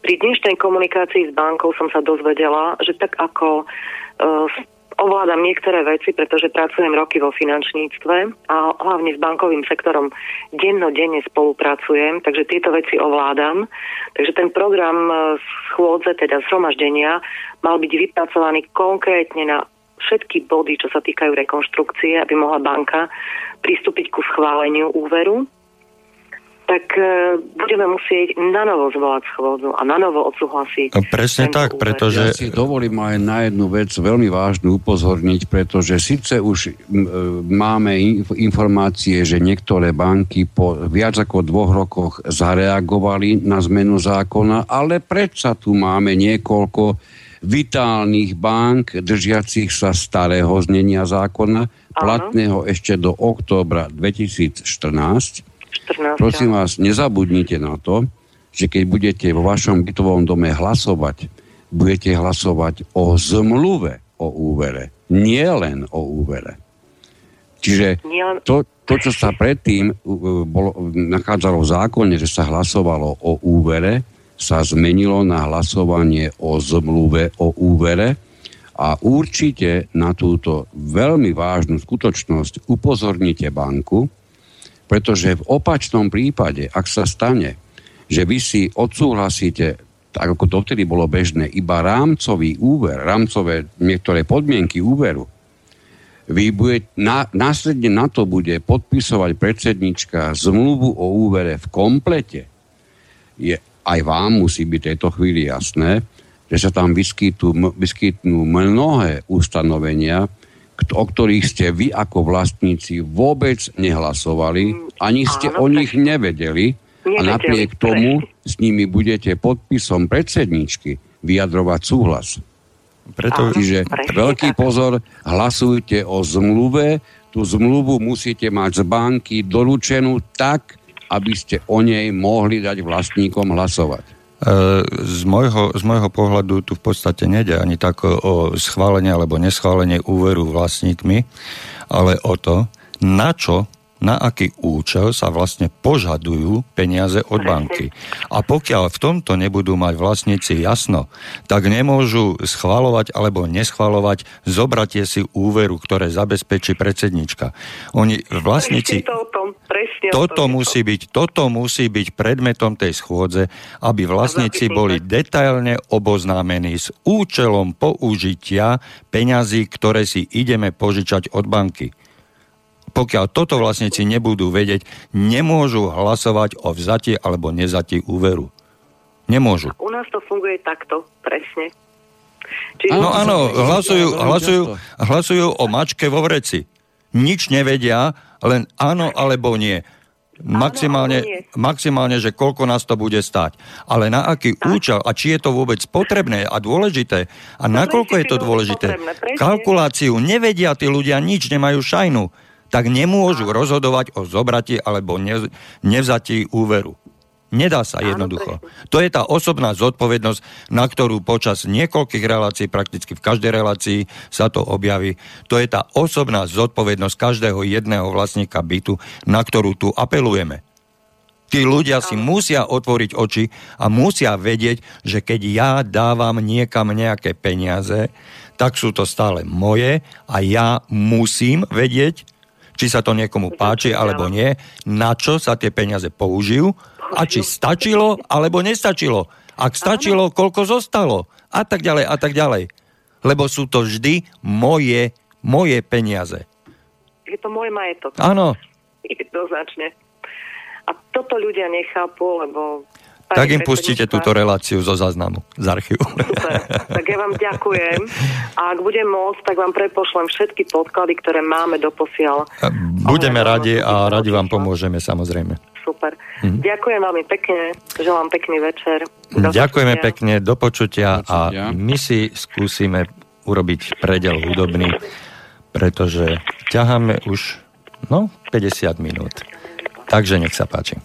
Pri dnešnej komunikácii s bankou som sa dozvedela, že tak ako ovládam niektoré veci, pretože pracujem roky vo finančníctve a hlavne s bankovým sektorom dennodenne spolupracujem, takže tieto veci ovládam. Takže ten program e, schôdze, teda zhromaždenia, mal byť vypracovaný konkrétne na všetky body, čo sa týkajú rekonštrukcie, aby mohla banka pristúpiť ku schváleniu úveru tak e, budeme musieť na novo zvolať schôdzu a na novo odsúhlasiť. No, presne tak, úver. pretože... Ja si dovolím aj na jednu vec veľmi vážnu upozorniť, pretože síce už e, máme informácie, že niektoré banky po viac ako dvoch rokoch zareagovali na zmenu zákona, ale predsa tu máme niekoľko vitálnych bank držiacich sa starého znenia zákona, platného ešte do októbra 2014 14. Prosím vás, nezabudnite na to, že keď budete vo vašom bytovom dome hlasovať, budete hlasovať o zmluve o úvere, nie len o úvere. Čiže to, to čo sa predtým bolo, nachádzalo v zákone, že sa hlasovalo o úvere, sa zmenilo na hlasovanie o zmluve o úvere a určite na túto veľmi vážnu skutočnosť upozornite banku, pretože v opačnom prípade, ak sa stane, že vy si odsúhlasíte, tak ako dovtedy bolo bežné, iba rámcový úver, rámcové niektoré podmienky úveru, vy bude, na, následne na to bude podpisovať predsednička zmluvu o úvere v komplete, je, aj vám musí byť tejto chvíli jasné, že sa tam vyskytnú, vyskytnú mnohé ustanovenia, o ktorých ste vy ako vlastníci vôbec nehlasovali, ani ste Áno, o nich nevedeli, nevedeli a napriek tomu s nimi budete podpisom predsedničky vyjadrovať súhlas. Preto, Čiže veľký pozor, hlasujte o zmluve, tú zmluvu musíte mať z banky doručenú tak, aby ste o nej mohli dať vlastníkom hlasovať. E, z môjho, z môjho pohľadu tu v podstate nejde ani tak o schválenie alebo neschválenie úveru vlastníkmi, ale o to, na čo na aký účel sa vlastne požadujú peniaze od banky. A pokiaľ v tomto nebudú mať vlastníci jasno, tak nemôžu schvalovať alebo neschvalovať zobratie si úveru, ktoré zabezpečí predsednička. Oni vlastníci... Toto musí, byť, toto musí byť predmetom tej schôdze, aby vlastníci boli detailne oboznámení s účelom použitia peňazí, ktoré si ideme požičať od banky pokiaľ toto vlastníci nebudú vedieť, nemôžu hlasovať o vzatí alebo nezatí úveru. Nemôžu. U nás to funguje takto, presne. Čiže... No áno, hlasujú, hlasujú, hlasujú o mačke vo vreci. Nič nevedia, len áno alebo nie. Maximálne, áno, nie. maximálne, že koľko nás to bude stať. Ale na aký tak. účel a či je to vôbec potrebné a dôležité a no, nakoľko je to dôležité. Kalkuláciu nevedia tí ľudia nič, nemajú šajnu tak nemôžu rozhodovať o zobratí alebo nevzatí úveru. Nedá sa jednoducho. To je tá osobná zodpovednosť, na ktorú počas niekoľkých relácií, prakticky v každej relácii sa to objaví. To je tá osobná zodpovednosť každého jedného vlastníka bytu, na ktorú tu apelujeme. Tí ľudia si musia otvoriť oči a musia vedieť, že keď ja dávam niekam nejaké peniaze, tak sú to stále moje a ja musím vedieť, či sa to niekomu páči alebo nie, na čo sa tie peniaze použijú a či stačilo alebo nestačilo. Ak stačilo, koľko zostalo a tak ďalej a tak ďalej. Lebo sú to vždy moje, moje peniaze. Je to môj majetok. Áno. Jednoznačne. A toto ľudia nechápu, lebo tak im pustíte túto reláciu zo záznamu, z archívu. Super, tak ja vám ďakujem. A ak budem môcť, tak vám prepošlem všetky podklady, ktoré máme do posiaľ. Budeme radi a radi vám pomôžeme, samozrejme. Super. Mhm. Ďakujem veľmi pekne, želám pekný večer. Do Ďakujeme počutia. pekne, do počutia, a my si skúsime urobiť predel hudobný, pretože ťaháme už no, 50 minút. Takže nech sa páči.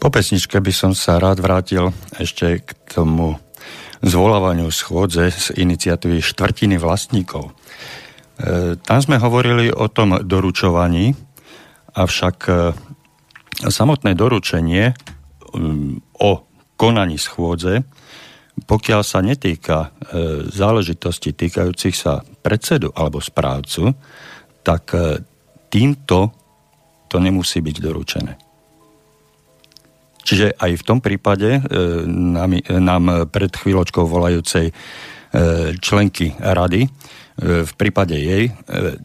Po pesničke by som sa rád vrátil ešte k tomu zvolávaniu schôdze z iniciatívy štvrtiny vlastníkov. E, tam sme hovorili o tom doručovaní, avšak e, samotné doručenie o konaní schôdze, pokiaľ sa netýka záležitosti týkajúcich sa predsedu alebo správcu, tak týmto to nemusí byť doručené. Čiže aj v tom prípade e, nám, nám pred chvíľočkou volajúcej e, členky rady, e, v prípade jej,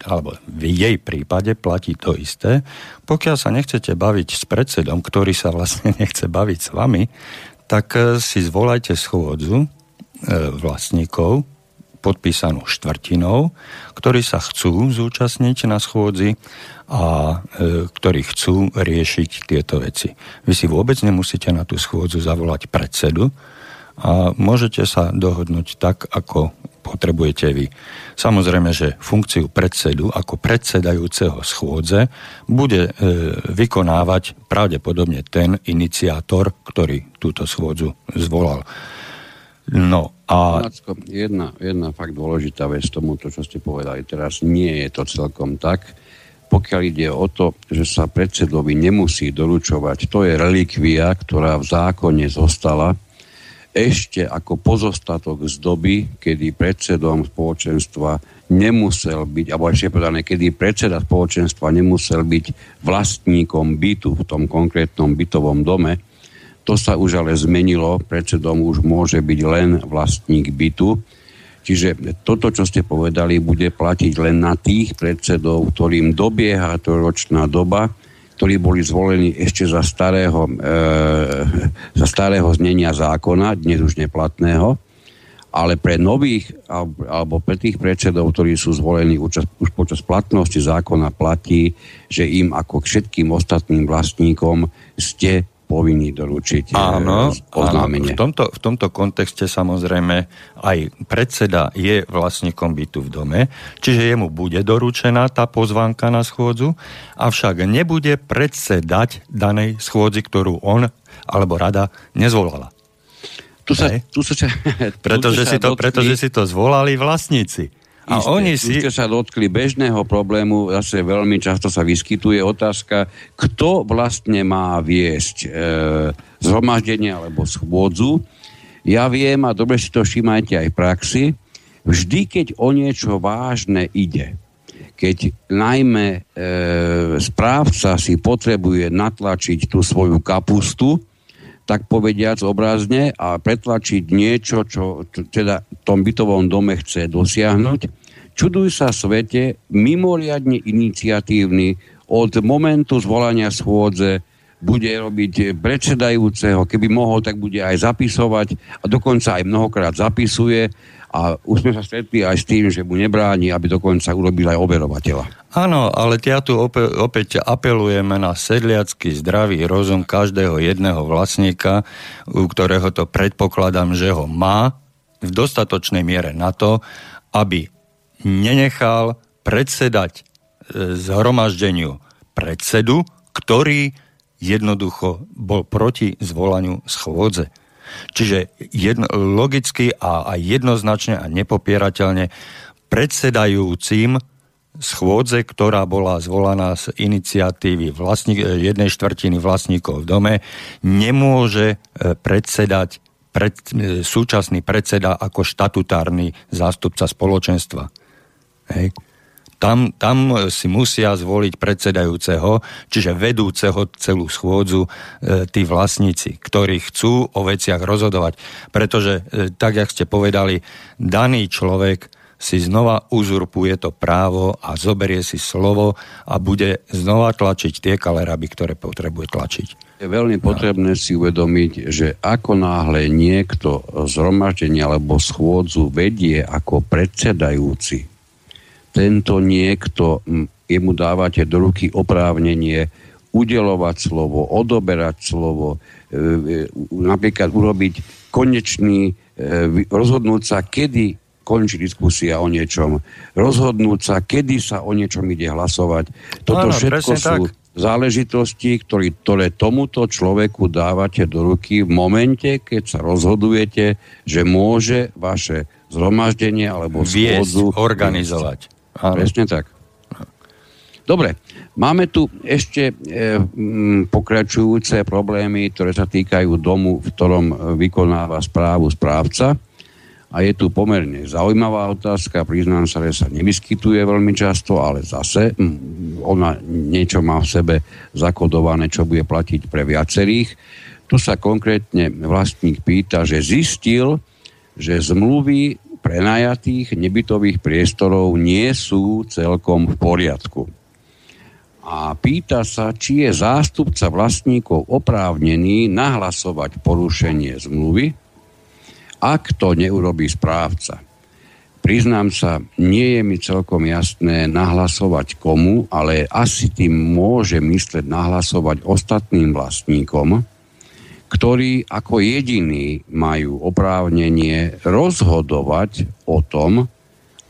alebo v jej prípade platí to isté. Pokiaľ sa nechcete baviť s predsedom, ktorý sa vlastne nechce baviť s vami, tak si zvolajte schôdzu vlastníkov, podpísanú štvrtinou, ktorí sa chcú zúčastniť na schôdzi a e, ktorí chcú riešiť tieto veci. Vy si vôbec nemusíte na tú schôdzu zavolať predsedu a môžete sa dohodnúť tak, ako potrebujete vy. Samozrejme, že funkciu predsedu ako predsedajúceho schôdze bude e, vykonávať pravdepodobne ten iniciátor, ktorý túto schôdzu zvolal. No a... Jedna, jedna fakt dôležitá vec tomu, to, čo ste povedali teraz, nie je to celkom tak. Pokiaľ ide o to, že sa predsedovi nemusí doručovať, to je relikvia, ktorá v zákone zostala ešte ako pozostatok z doby, kedy predsedom spoločenstva nemusel byť, alebo ešte povedané, kedy predseda spoločenstva nemusel byť vlastníkom bytu v tom konkrétnom bytovom dome, to sa už ale zmenilo, predsedom už môže byť len vlastník bytu. Čiže toto, čo ste povedali, bude platiť len na tých predsedov, ktorým dobieha ročná doba, ktorí boli zvolení ešte za starého, e, za starého znenia zákona, dnes už neplatného, ale pre nových alebo pre tých predsedov, ktorí sú zvolení už, už počas platnosti zákona platí, že im ako všetkým ostatným vlastníkom ste povinný doručiť eh, áno, oznámenie. Áno, v, tomto, v tomto kontexte samozrejme aj predseda je vlastníkom bytu v dome, čiže jemu bude doručená tá pozvánka na schôdzu, avšak nebude predsedať danej schôdzi, ktorú on alebo rada nezvolala. Tu sa, tu sa, tu pretože, sa si to, pretože si to zvolali vlastníci. A Isté, oni si... ste sa dotkli bežného problému, zase veľmi často sa vyskytuje otázka, kto vlastne má viesť e, zhromaždenie alebo schôdzu. Ja viem, a dobre si to všímajte aj v praxi, vždy, keď o niečo vážne ide, keď najmä e, správca si potrebuje natlačiť tú svoju kapustu, tak povediac obrazne a pretlačiť niečo, čo teda v tom bytovom dome chce dosiahnuť. Čuduj sa svete, mimoriadne iniciatívny. Od momentu zvolania schôdze bude robiť predsedajúceho, keby mohol, tak bude aj zapisovať. A dokonca aj mnohokrát zapisuje a už sme sa stretli aj s tým, že mu nebráni, aby dokonca urobil aj overovateľa. Áno, ale ja tu opäť, opäť apelujeme na sedliacký zdravý rozum každého jedného vlastníka, u ktorého to predpokladám, že ho má v dostatočnej miere na to, aby nenechal predsedať e, zhromaždeniu predsedu, ktorý jednoducho bol proti zvolaniu schôdze. Čiže jedno, logicky a aj jednoznačne a nepopierateľne predsedajúcim schôdze, ktorá bola zvolaná z iniciatívy vlastník, jednej štvrtiny vlastníkov v dome, nemôže e, predsedať pred, e, súčasný predseda ako štatutárny zástupca spoločenstva. Hej tam, tam si musia zvoliť predsedajúceho, čiže vedúceho celú schôdzu e, tí vlastníci, ktorí chcú o veciach rozhodovať. Pretože, e, tak jak ste povedali, daný človek si znova uzurpuje to právo a zoberie si slovo a bude znova tlačiť tie kaleraby, ktoré potrebuje tlačiť. Je veľmi potrebné si uvedomiť, že ako náhle niekto zhromaždenie alebo schôdzu vedie ako predsedajúci, tento niekto, jemu dávate do ruky oprávnenie udelovať slovo, odoberať slovo, e, e, napríklad urobiť konečný, e, rozhodnúť sa, kedy končí diskusia o niečom, rozhodnúť sa, kedy sa o niečom ide hlasovať. Toto Áno, všetko sú tak. záležitosti, ktorý, ktoré tomuto človeku dávate do ruky v momente, keď sa rozhodujete, že môže vaše zhromaždenie alebo schôdzu organizovať. Áno. Presne tak. Dobre, máme tu ešte e, m, pokračujúce problémy, ktoré sa týkajú domu, v ktorom vykonáva správu správca. A je tu pomerne zaujímavá otázka, priznám sa, že sa nevyskytuje veľmi často, ale zase mm, ona niečo má v sebe zakodované, čo bude platiť pre viacerých. Tu sa konkrétne vlastník pýta, že zistil, že zmluvy prenajatých nebytových priestorov nie sú celkom v poriadku. A pýta sa, či je zástupca vlastníkov oprávnený nahlasovať porušenie zmluvy, ak to neurobí správca. Priznám sa, nie je mi celkom jasné nahlasovať komu, ale asi tým môže mysleť nahlasovať ostatným vlastníkom, ktorí ako jediní majú oprávnenie rozhodovať o tom,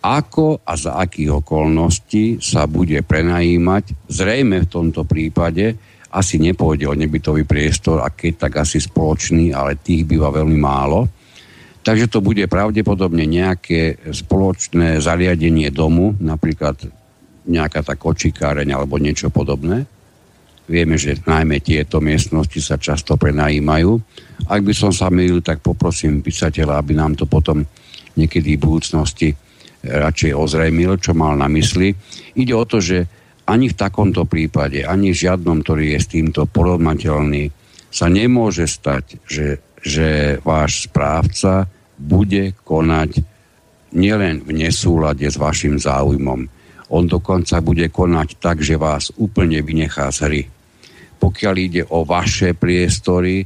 ako a za akých okolností sa bude prenajímať. Zrejme v tomto prípade asi nepôjde o nebytový priestor a keď tak asi spoločný, ale tých býva veľmi málo. Takže to bude pravdepodobne nejaké spoločné zariadenie domu, napríklad nejaká tá kočikáreň alebo niečo podobné. Vieme, že najmä tieto miestnosti sa často prenajímajú. Ak by som sa milil, tak poprosím písateľa, aby nám to potom niekedy v budúcnosti radšej ozrejmil, čo mal na mysli. Ide o to, že ani v takomto prípade, ani v žiadnom, ktorý je s týmto porovnateľný, sa nemôže stať, že, že váš správca bude konať nielen v nesúlade s vašim záujmom. On dokonca bude konať tak, že vás úplne vynechá z hry. Pokiaľ ide o vaše priestory,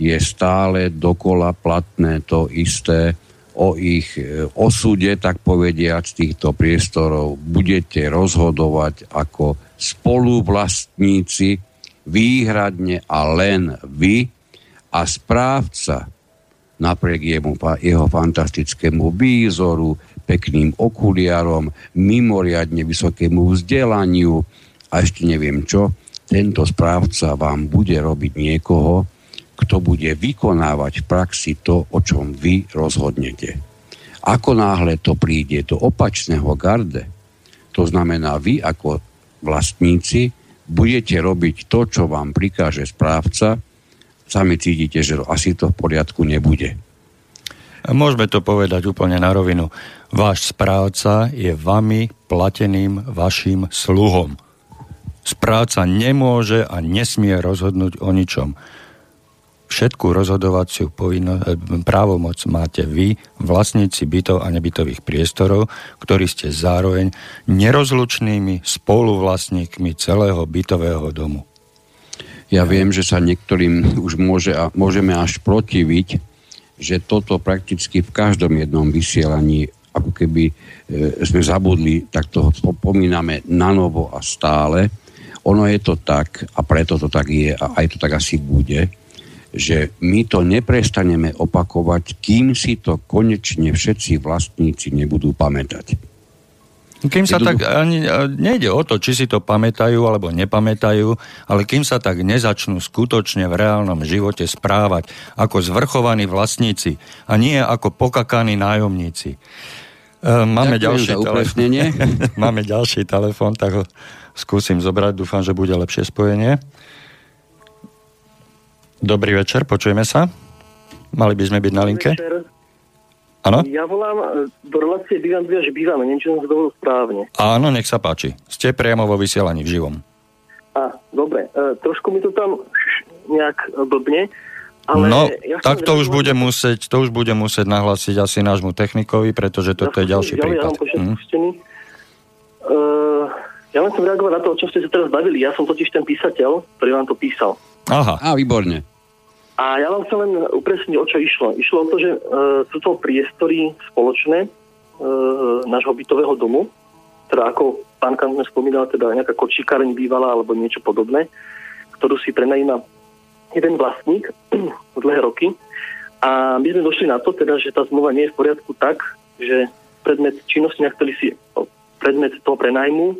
je stále dokola platné to isté o ich e, osude, tak povediať, z týchto priestorov. Budete rozhodovať ako spoluvlastníci výhradne a len vy a správca napriek jemu, jeho fantastickému výzoru, pekným okuliarom, mimoriadne vysokému vzdelaniu a ešte neviem čo, tento správca vám bude robiť niekoho, kto bude vykonávať v praxi to, o čom vy rozhodnete. Ako náhle to príde do opačného garde, to znamená vy ako vlastníci budete robiť to, čo vám prikáže správca, sami cítite, že asi to v poriadku nebude. Môžeme to povedať úplne na rovinu. Váš správca je vami plateným vašim sluhom. Správca nemôže a nesmie rozhodnúť o ničom. Všetku rozhodovaciu povinno- eh, právomoc máte vy, vlastníci bytov a nebytových priestorov, ktorí ste zároveň nerozlučnými spoluvlastníkmi celého bytového domu. Ja viem, že sa niektorým už môže, môžeme až protiviť, že toto prakticky v každom jednom vysielaní ako keby e, sme zabudli, tak to spomíname na novo a stále. Ono je to tak, a preto to tak je, a aj to tak asi bude, že my to neprestaneme opakovať, kým si to konečne všetci vlastníci nebudú pamätať. Kým sa tak ani nejde o to, či si to pamätajú alebo nepamätajú, ale kým sa tak nezačnú skutočne v reálnom živote správať ako zvrchovaní vlastníci a nie ako pokakaní nájomníci. Máme Ďakujem ďalší telefón. Máme ďalší telefón, tak ho skúsim zobrať. Dúfam, že bude lepšie spojenie. Dobrý večer, počujeme sa. Mali by sme byť na linke. Áno? Ja volám e, do relácie Bývam dvia, že bývame, neviem, či som to správne. Áno, nech sa páči. Ste priamo vo vysielaní v živom. A, dobre. E, trošku mi to tam nejak blbne, ale... No, ja tak to už, bude musieť, to už bude musieť nahlásiť asi nášmu technikovi, pretože toto ja je ďalší ďalej, prípad. Ja, mm. uh, ja len chcem reagovať na to, o čom ste sa teraz bavili. Ja som totiž ten písateľ, ktorý vám to písal. Aha. A, výborne. A ja vám chcem len upresniť, o čo išlo. Išlo o to, že e, sú to priestory spoločné e, nášho bytového domu, teda ako pán Kantner spomínal, teda nejaká kočíkareň bývala alebo niečo podobné, ktorú si prenajíma jeden vlastník dlhé roky. A my sme došli na to, teda, že tá zmluva nie je v poriadku tak, že predmet činnosti, na ktorý si predmet toho prenajmu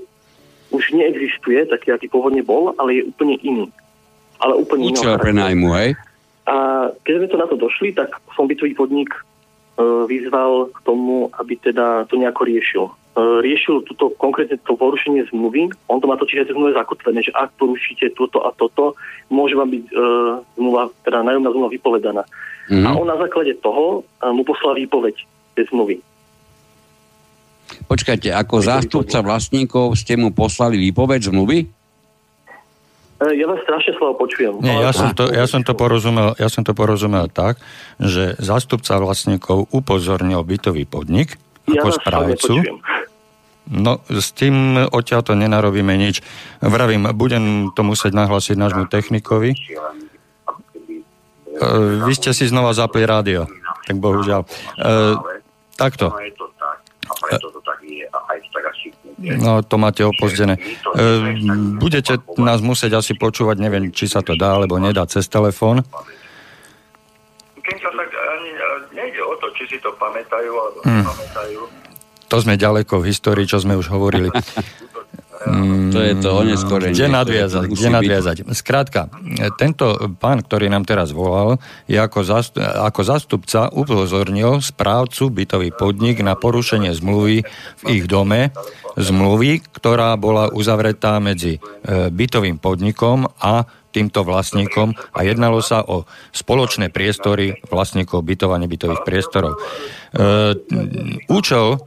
už neexistuje, taký, aký pôvodne bol, ale je úplne iný. Ale úplne Účel prenajmu, hej? A keď sme to na to došli, tak som bytový podnik e, vyzval k tomu, aby teda to nejako riešil. E, riešil túto konkrétne to porušenie zmluvy. On to má totiž aj v zmluve zakotvené, že ak porušíte toto a toto, môže vám byť e, zmluva, teda nájomná zmluva vypovedaná. Mm-hmm. A on na základe toho e, mu poslal výpoveď tej zmluvy. Počkajte, ako zástupca vlastníkov ste mu poslali výpoveď zmluvy? E, ja vás strašne slabo počujem. Nie, ja som, to, ja, som to porozumel, ja som to porozumel tak, že zástupca vlastníkov upozornil bytový podnik ja ako správcu. No, s tým odtiaľ to nenarobíme nič. Vravím, budem to musieť nahlásiť nášmu technikovi. E, vy ste si znova zapli rádio, tak bohužiaľ. E, takto. No, to máte opozdené. E, budete nás musieť asi počúvať, neviem, či sa to dá, alebo nedá cez telefón. Keď sa tak ani nejde o to, či si to pamätajú, alebo hmm. pamätajú to sme ďaleko v histórii, čo sme už hovorili. to je to oneskorenie. Kde nadviazať? Kde nadviazať? Skrátka, tento pán, ktorý nám teraz volal, je ako, zastup, ako zastupca upozornil správcu bytový podnik na porušenie zmluvy v ich dome, zmluvy, ktorá bola uzavretá medzi e, bytovým podnikom a týmto vlastníkom a jednalo sa o spoločné priestory vlastníkov bytov a nebytových priestorov. E, účel e,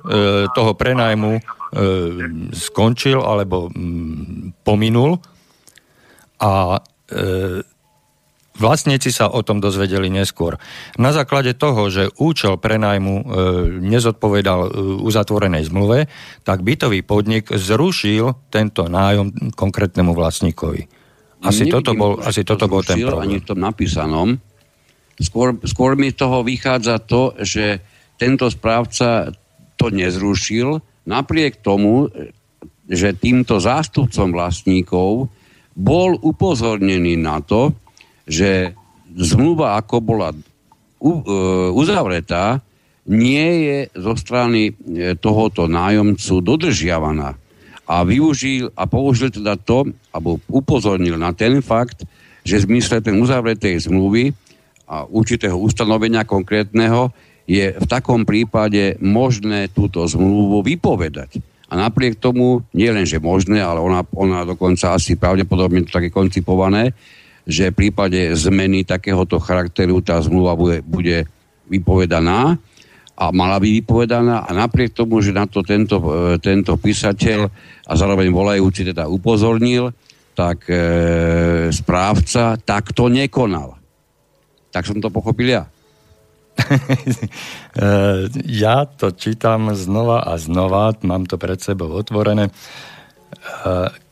toho prenajmu e, skončil alebo m, pominul a Vlastníci sa o tom dozvedeli neskôr. Na základe toho, že účel prenajmu nezodpovedal uzatvorenej zmluve, tak bytový podnik zrušil tento nájom konkrétnemu vlastníkovi. Asi Nevidím, toto bol, asi toto bol ten problém. Ani v tom napísanom. Skôr, skôr mi toho vychádza to, že tento správca to nezrušil, napriek tomu, že týmto zástupcom vlastníkov bol upozornený na to, že zmluva, ako bola e, uzavretá, nie je zo strany e, tohoto nájomcu dodržiavaná a využil a použil teda to, alebo upozornil na ten fakt, že v zmysle ten uzavretej zmluvy a určitého ustanovenia konkrétneho je v takom prípade možné túto zmluvu vypovedať. A napriek tomu, nie len, že možné, ale ona, ona dokonca asi pravdepodobne to také koncipované, že v prípade zmeny takéhoto charakteru tá zmluva bude, bude vypovedaná a mala by vypovedaná a napriek tomu, že na to tento, e, tento písateľ a zároveň volajúci teda upozornil, tak e, správca takto nekonal. Tak som to pochopil ja. E, ja to čítam znova a znova, mám to pred sebou otvorené. E,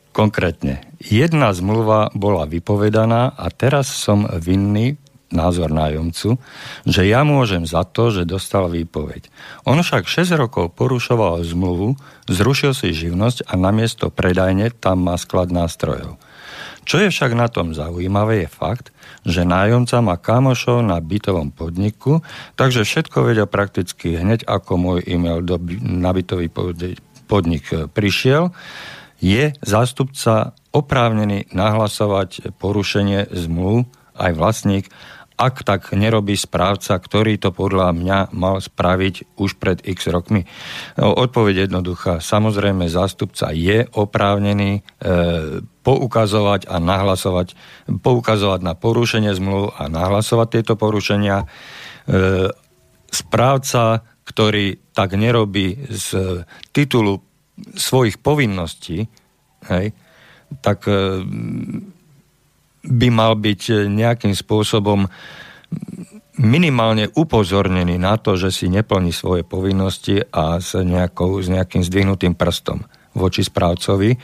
konkrétne, jedna zmluva bola vypovedaná a teraz som vinný názor nájomcu, že ja môžem za to, že dostal výpoveď. On však 6 rokov porušoval zmluvu, zrušil si živnosť a namiesto predajne tam má sklad nástrojov. Čo je však na tom zaujímavé je fakt, že nájomca má kamošov na bytovom podniku, takže všetko vedia prakticky hneď, ako môj e-mail do, na bytový podnik prišiel, je zástupca oprávnený nahlasovať porušenie zmluv aj vlastník ak tak nerobí správca, ktorý to podľa mňa mal spraviť už pred x rokmi? No, odpoveď jednoduchá. Samozrejme, zástupca je oprávnený e, poukazovať a nahlasovať, poukazovať na porušenie zmluv a nahlasovať tieto porušenia. E, správca, ktorý tak nerobí z titulu svojich povinností, hej, tak e, by mal byť nejakým spôsobom minimálne upozornený na to, že si neplní svoje povinnosti a s, nejakou, s nejakým zdvihnutým prstom voči správcovi.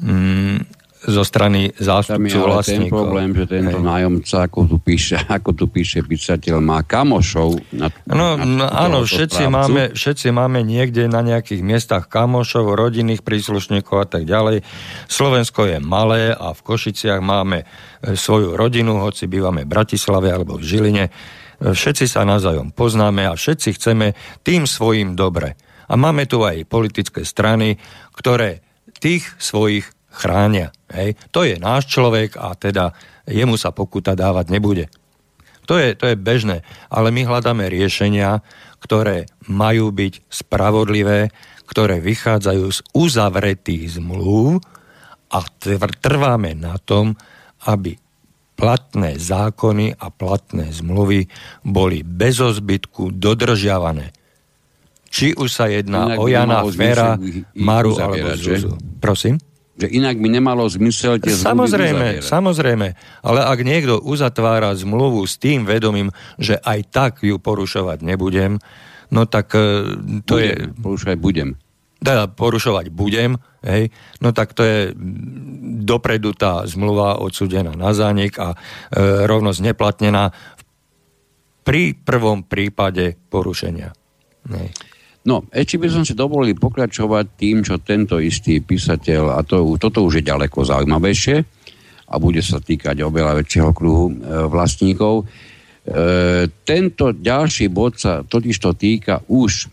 Mm, zo strany zástupcu vlastníkov. ten problém, že tento Hej. nájomca, ako tu píše, ako tu píše písateľ, má kamošov. Na, no, na, no áno, všetci máme, všetci máme niekde na nejakých miestach kamošov, rodinných príslušníkov a tak ďalej. Slovensko je malé a v Košiciach máme e, svoju rodinu, hoci bývame v Bratislave alebo v Žiline. E, všetci sa navzájom poznáme a všetci chceme tým svojim dobre. A máme tu aj politické strany, ktoré tých svojich chránia. Hej. To je náš človek a teda jemu sa pokuta dávať nebude. To je, to je bežné, ale my hľadáme riešenia, ktoré majú byť spravodlivé, ktoré vychádzajú z uzavretých zmluv a trváme na tom, aby platné zákony a platné zmluvy boli bez ozbytku dodržiavané. Či už sa jedná inak o Jana Fera, Maru alebo Zuzu. Prosím? Že inak by nemalo zmysel tie Samozrejme, samozrejme. Ale ak niekto uzatvára zmluvu s tým vedomím, že aj tak ju porušovať nebudem, no tak e, to budem, je... Porušovať budem. Teda porušovať budem, hej, no tak to je dopredu tá zmluva odsudená na zánik a e, rovnosť neplatnená pri prvom prípade porušenia. Hej. No, ešte by som si dovolil pokračovať tým, čo tento istý písateľ, a to, toto už je ďaleko zaujímavejšie a bude sa týkať oveľa väčšieho kruhu e, vlastníkov. E, tento ďalší bod sa totiž to týka už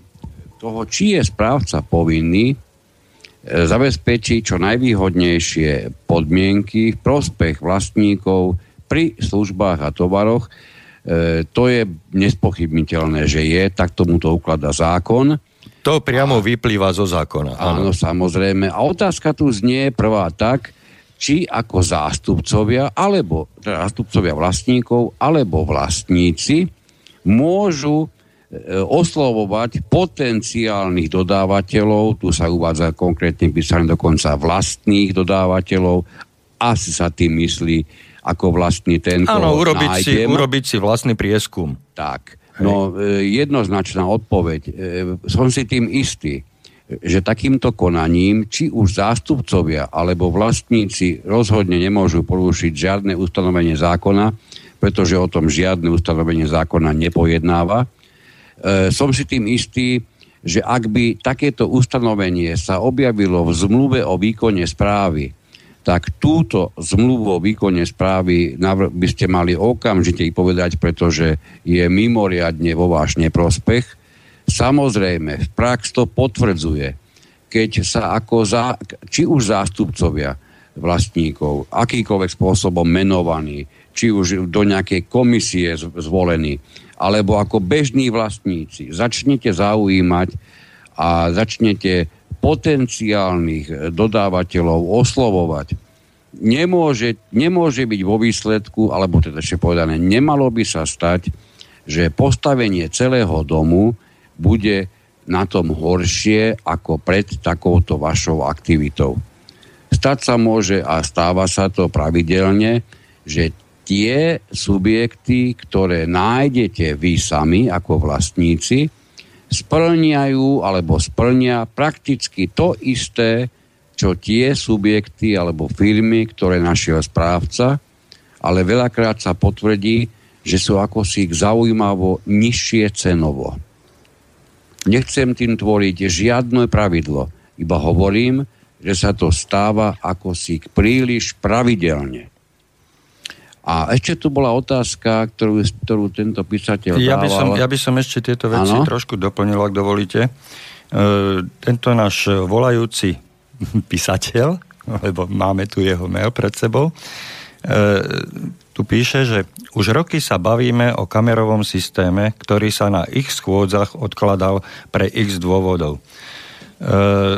toho, či je správca povinný e, zabezpečiť čo najvýhodnejšie podmienky v prospech vlastníkov pri službách a tovaroch, to je nespochybniteľné, že je, tak tomu to ukladá zákon. To priamo a, vyplýva zo zákona. Áno, áno, samozrejme. A otázka tu znie prvá tak, či ako zástupcovia, alebo teda zástupcovia vlastníkov, alebo vlastníci môžu e, oslovovať potenciálnych dodávateľov, tu sa uvádza konkrétne písané dokonca vlastných dodávateľov, asi sa tým myslí ako vlastný ten, Áno, urobiť si, urobiť si vlastný prieskum. Tak. No, e, jednoznačná odpoveď. E, som si tým istý, že takýmto konaním, či už zástupcovia alebo vlastníci rozhodne nemôžu porušiť žiadne ustanovenie zákona, pretože o tom žiadne ustanovenie zákona nepojednáva. E, som si tým istý, že ak by takéto ustanovenie sa objavilo v zmluve o výkone správy, tak túto zmluvu o výkone správy by ste mali okamžite ich povedať, pretože je mimoriadne vo váš neprospech. Samozrejme, prax to potvrdzuje, keď sa ako za, či už zástupcovia vlastníkov, akýkoľvek spôsobom menovaní, či už do nejakej komisie zvolení, alebo ako bežní vlastníci, začnete zaujímať a začnete potenciálnych eh, dodávateľov oslovovať, nemôže, nemôže byť vo výsledku, alebo teda ešte povedané, nemalo by sa stať, že postavenie celého domu bude na tom horšie ako pred takouto vašou aktivitou. Stať sa môže a stáva sa to pravidelne, že tie subjekty, ktoré nájdete vy sami ako vlastníci, splňajú alebo splňa prakticky to isté, čo tie subjekty alebo firmy, ktoré našiel správca, ale veľakrát sa potvrdí, že sú ako si ich zaujímavo nižšie cenovo. Nechcem tým tvoriť žiadne pravidlo, iba hovorím, že sa to stáva ako si príliš pravidelne. A ešte tu bola otázka, ktorú, ktorú tento písateľ ja by, som, ja by som ešte tieto veci ano? trošku doplnil, ak dovolíte. E, tento náš volajúci písateľ, lebo máme tu jeho mail pred sebou, e, tu píše, že už roky sa bavíme o kamerovom systéme, ktorý sa na ich schôdzach odkladal pre x dôvodov. E,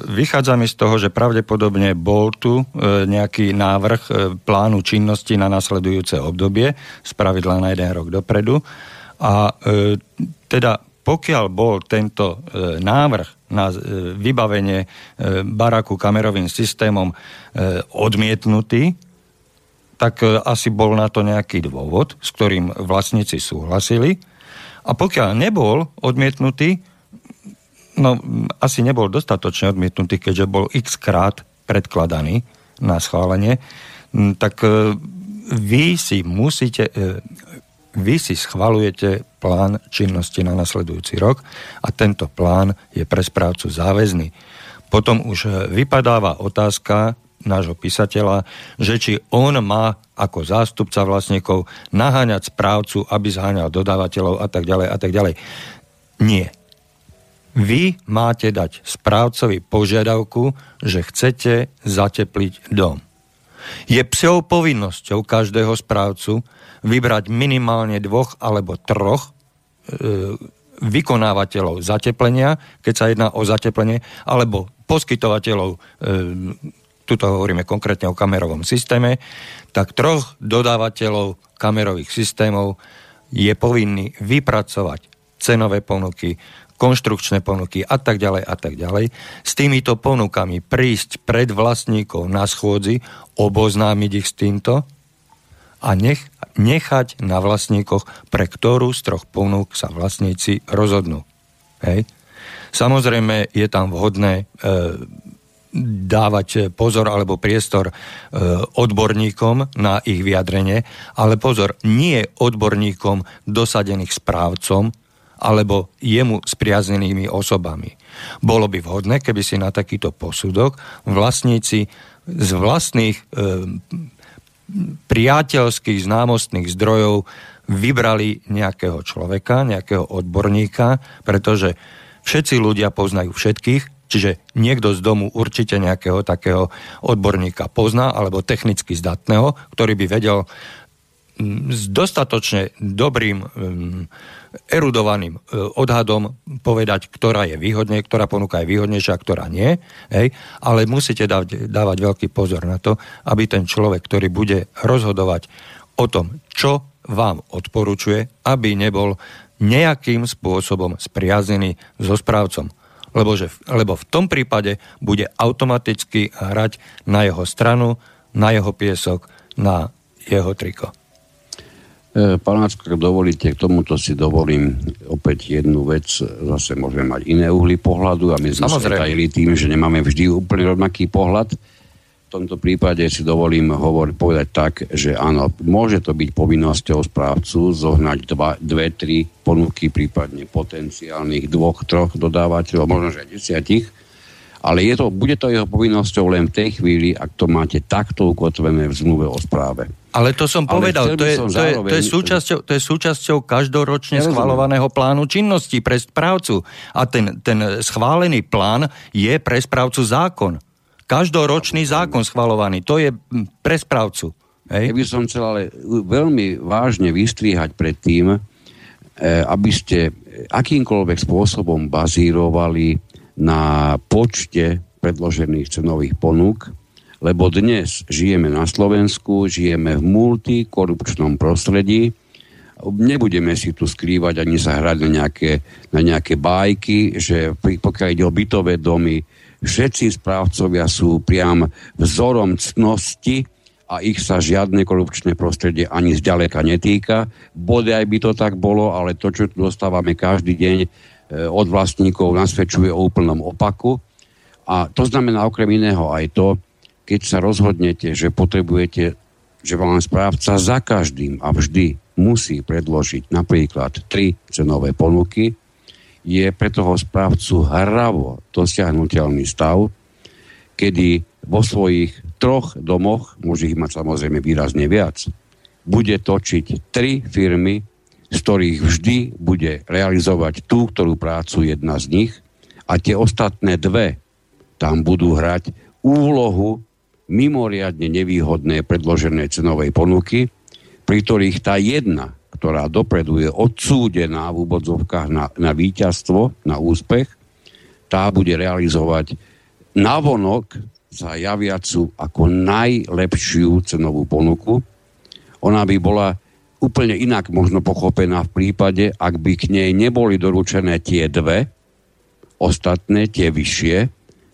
vychádza mi z toho, že pravdepodobne bol tu e, nejaký návrh e, plánu činnosti na nasledujúce obdobie, spravidla na jeden rok dopredu. A teda pokiaľ bol tento návrh na vybavenie baraku kamerovým systémom odmietnutý, tak asi bol na to nejaký dôvod, s ktorým vlastníci súhlasili. A pokiaľ nebol odmietnutý, No, asi nebol dostatočne odmietnutý, keďže bol x krát predkladaný na schválenie, tak e, vy si musíte, e, vy si schvalujete plán činnosti na nasledujúci rok a tento plán je pre správcu záväzný. Potom už e, vypadáva otázka nášho písateľa, že či on má ako zástupca vlastníkov naháňať správcu, aby zháňal dodávateľov a tak ďalej a tak ďalej. Nie Vy máte dať správcovi požiadavku, že chcete zatepliť dom. Je psou povinnosťou každého správcu vybrať minimálne dvoch alebo troch e, vykonávateľov zateplenia, keď sa jedná o zateplenie, alebo poskytovateľov, e, tuto hovoríme konkrétne o kamerovom systéme, tak troch dodávateľov kamerových systémov je povinný vypracovať cenové ponuky, konštrukčné ponuky a tak ďalej a tak ďalej. S týmito ponukami prísť pred vlastníkov na schôdzi, oboznámiť ich s týmto a nech, nechať na vlastníkoch, pre ktorú z troch ponúk sa vlastníci rozhodnú. Hej. Samozrejme je tam vhodné e, dávať pozor alebo priestor e, odborníkom na ich vyjadrenie, ale pozor, nie odborníkom dosadených správcom, alebo jemu spriaznenými osobami. Bolo by vhodné, keby si na takýto posudok vlastníci z vlastných e, priateľských známostných zdrojov vybrali nejakého človeka, nejakého odborníka, pretože všetci ľudia poznajú všetkých, čiže niekto z domu určite nejakého takého odborníka pozná, alebo technicky zdatného, ktorý by vedel s dostatočne dobrým erudovaným e, odhadom povedať, ktorá je výhodne, ktorá ponuka je výhodnejšia, ktorá nie. Hej? Ale musíte dávať, dávať veľký pozor na to, aby ten človek, ktorý bude rozhodovať o tom, čo vám odporúčuje, aby nebol nejakým spôsobom spriaznený so správcom. Lebo, že, lebo v tom prípade bude automaticky hrať na jeho stranu, na jeho piesok, na jeho triko. E, Panáčko, ak dovolíte, k tomuto si dovolím opäť jednu vec. Zase môžeme mať iné uhly pohľadu a my sme sa tajili tým, že nemáme vždy úplne rovnaký pohľad. V tomto prípade si dovolím hovor, povedať tak, že áno, môže to byť povinnosťou správcu zohnať dva, dve, tri ponuky, prípadne potenciálnych dvoch, troch dodávateľov, možno že desiatich, ale je to, bude to jeho povinnosťou len v tej chvíli, ak to máte takto ukotvené v zmluve o správe. Ale to som povedal, to je, to, je, to, je súčasťou, to je súčasťou každoročne ja schvalovaného plánu činnosti pre správcu. A ten, ten schválený plán je pre správcu zákon. Každoročný zákon schvalovaný, to je pre správcu. Hej? Ja by som chcel ale veľmi vážne vystriehať pred tým, e, aby ste akýmkoľvek spôsobom bazírovali na počte predložených cenových ponúk, lebo dnes žijeme na Slovensku, žijeme v multikorupčnom prostredí, nebudeme si tu skrývať ani sa hrať na nejaké, na nejaké bajky, že pokiaľ ide o bytové domy, všetci správcovia sú priam vzorom cnosti a ich sa žiadne korupčné prostredie ani zďaleka netýka. Bodaj by to tak bolo, ale to, čo tu dostávame každý deň, od vlastníkov nasvedčuje o úplnom opaku. A to znamená okrem iného aj to, keď sa rozhodnete, že potrebujete, že vám správca za každým a vždy musí predložiť napríklad tri cenové ponuky, je pre toho správcu hravo dosiahnutelný stav, kedy vo svojich troch domoch, môže ich mať samozrejme výrazne viac, bude točiť tri firmy, z ktorých vždy bude realizovať tú, ktorú prácu jedna z nich a tie ostatné dve tam budú hrať úlohu mimoriadne nevýhodné predložené cenovej ponuky, pri ktorých tá jedna, ktorá dopredu je odsúdená v úbodzovkách na, na víťazstvo, na úspech, tá bude realizovať navonok za javiacu ako najlepšiu cenovú ponuku. Ona by bola úplne inak možno pochopená v prípade, ak by k nej neboli doručené tie dve, ostatné, tie vyššie,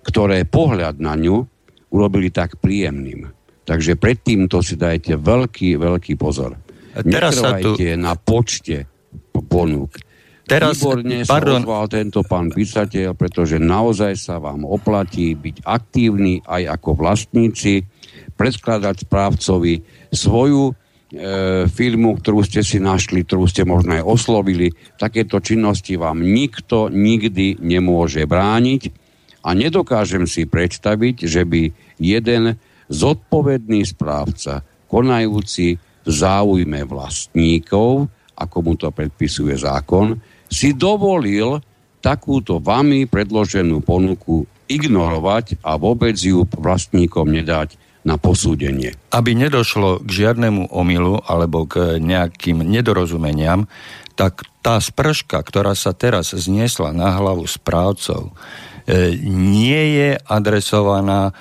ktoré pohľad na ňu urobili tak príjemným. Takže predtým to si dajte veľký, veľký pozor. Teraz sa tu... na počte ponúk. Teraz, Výborne pardon. sa ozval tento pán písateľ, pretože naozaj sa vám oplatí byť aktívny aj ako vlastníci, predkladať správcovi svoju firmu, ktorú ste si našli, ktorú ste možno aj oslovili. Takéto činnosti vám nikto nikdy nemôže brániť a nedokážem si predstaviť, že by jeden zodpovedný správca, konajúci v záujme vlastníkov, ako mu to predpisuje zákon, si dovolil takúto vami predloženú ponuku ignorovať a vôbec ju vlastníkom nedať na posúdenie. Aby nedošlo k žiadnemu omylu alebo k nejakým nedorozumeniam, tak tá sprška, ktorá sa teraz zniesla na hlavu správcov, e, nie je adresovaná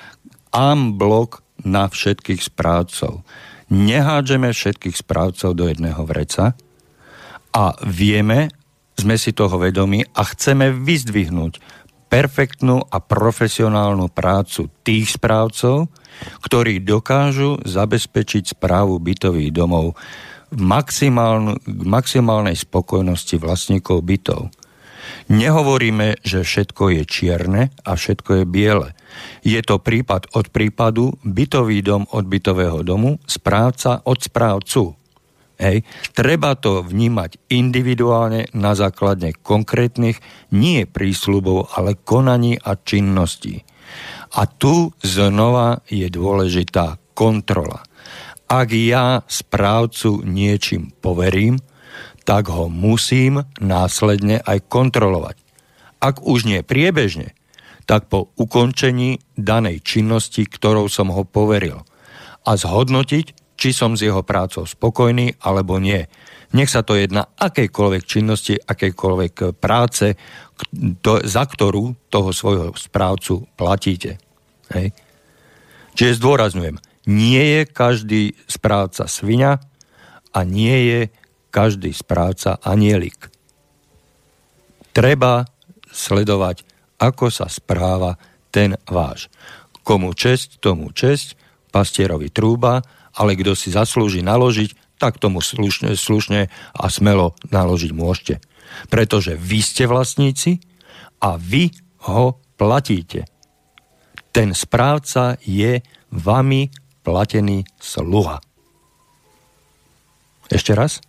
blok na všetkých správcov. Nehádžeme všetkých správcov do jedného vreca a vieme, sme si toho vedomi a chceme vyzdvihnúť perfektnú a profesionálnu prácu tých správcov, ktorí dokážu zabezpečiť správu bytových domov v maximálnej spokojnosti vlastníkov bytov. Nehovoríme, že všetko je čierne a všetko je biele. Je to prípad od prípadu, bytový dom od bytového domu, správca od správcu. Hej. Treba to vnímať individuálne na základe konkrétnych, nie prísľubov, ale konaní a činností. A tu znova je dôležitá kontrola. Ak ja správcu niečím poverím, tak ho musím následne aj kontrolovať. Ak už nie priebežne, tak po ukončení danej činnosti, ktorou som ho poveril. A zhodnotiť, či som s jeho prácou spokojný alebo nie. Nech sa to jedná akejkoľvek činnosti, akejkoľvek práce, to, za ktorú toho svojho správcu platíte. Hej. Čiže zdôrazňujem, nie je každý správca svinia a nie je každý správca anielik. Treba sledovať, ako sa správa ten váš. Komu česť, tomu česť, pastierovi trúba, ale kto si zaslúži naložiť, tak tomu slušne, slušne a smelo naložiť môžete. Pretože vy ste vlastníci a vy ho platíte. Ten správca je vami platený sluha. Ešte raz.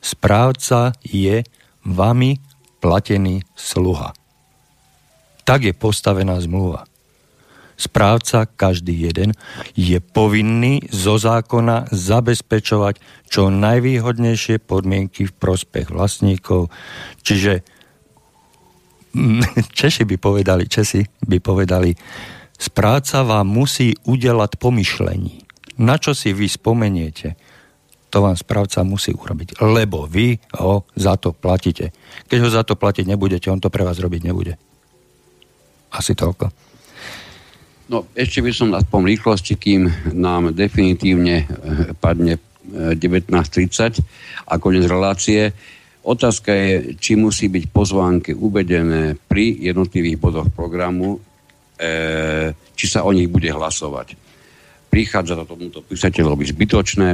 Správca je vami platený sluha. Tak je postavená zmluva správca, každý jeden, je povinný zo zákona zabezpečovať čo najvýhodnejšie podmienky v prospech vlastníkov. Čiže Češi by povedali, Česi by povedali, správca vám musí udelať pomyšlení. Na čo si vy spomeniete, to vám správca musí urobiť, lebo vy ho za to platíte. Keď ho za to platiť nebudete, on to pre vás robiť nebude. Asi toľko. No, ešte by som aspoň rýchlosti, kým nám definitívne eh, padne 19.30 eh, a koniec relácie. Otázka je, či musí byť pozvánke uvedené pri jednotlivých bodoch programu, e, či sa o nich bude hlasovať. Prichádza to tomuto písateľovi zbytočné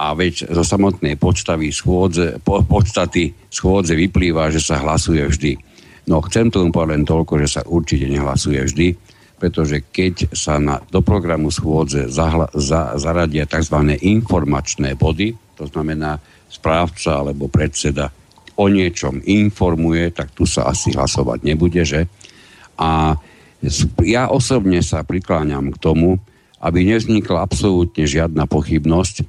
a veď zo samotnej podstavy schôdze, po, podstaty schôdze vyplýva, že sa hlasuje vždy. No chcem tomu povedať len toľko, že sa určite nehlasuje vždy pretože keď sa na, do programu schôdze zahla, za, zaradia tzv. informačné body, to znamená správca alebo predseda o niečom informuje, tak tu sa asi hlasovať nebude, že? A ja osobne sa prikláňam k tomu, aby nevznikla absolútne žiadna pochybnosť,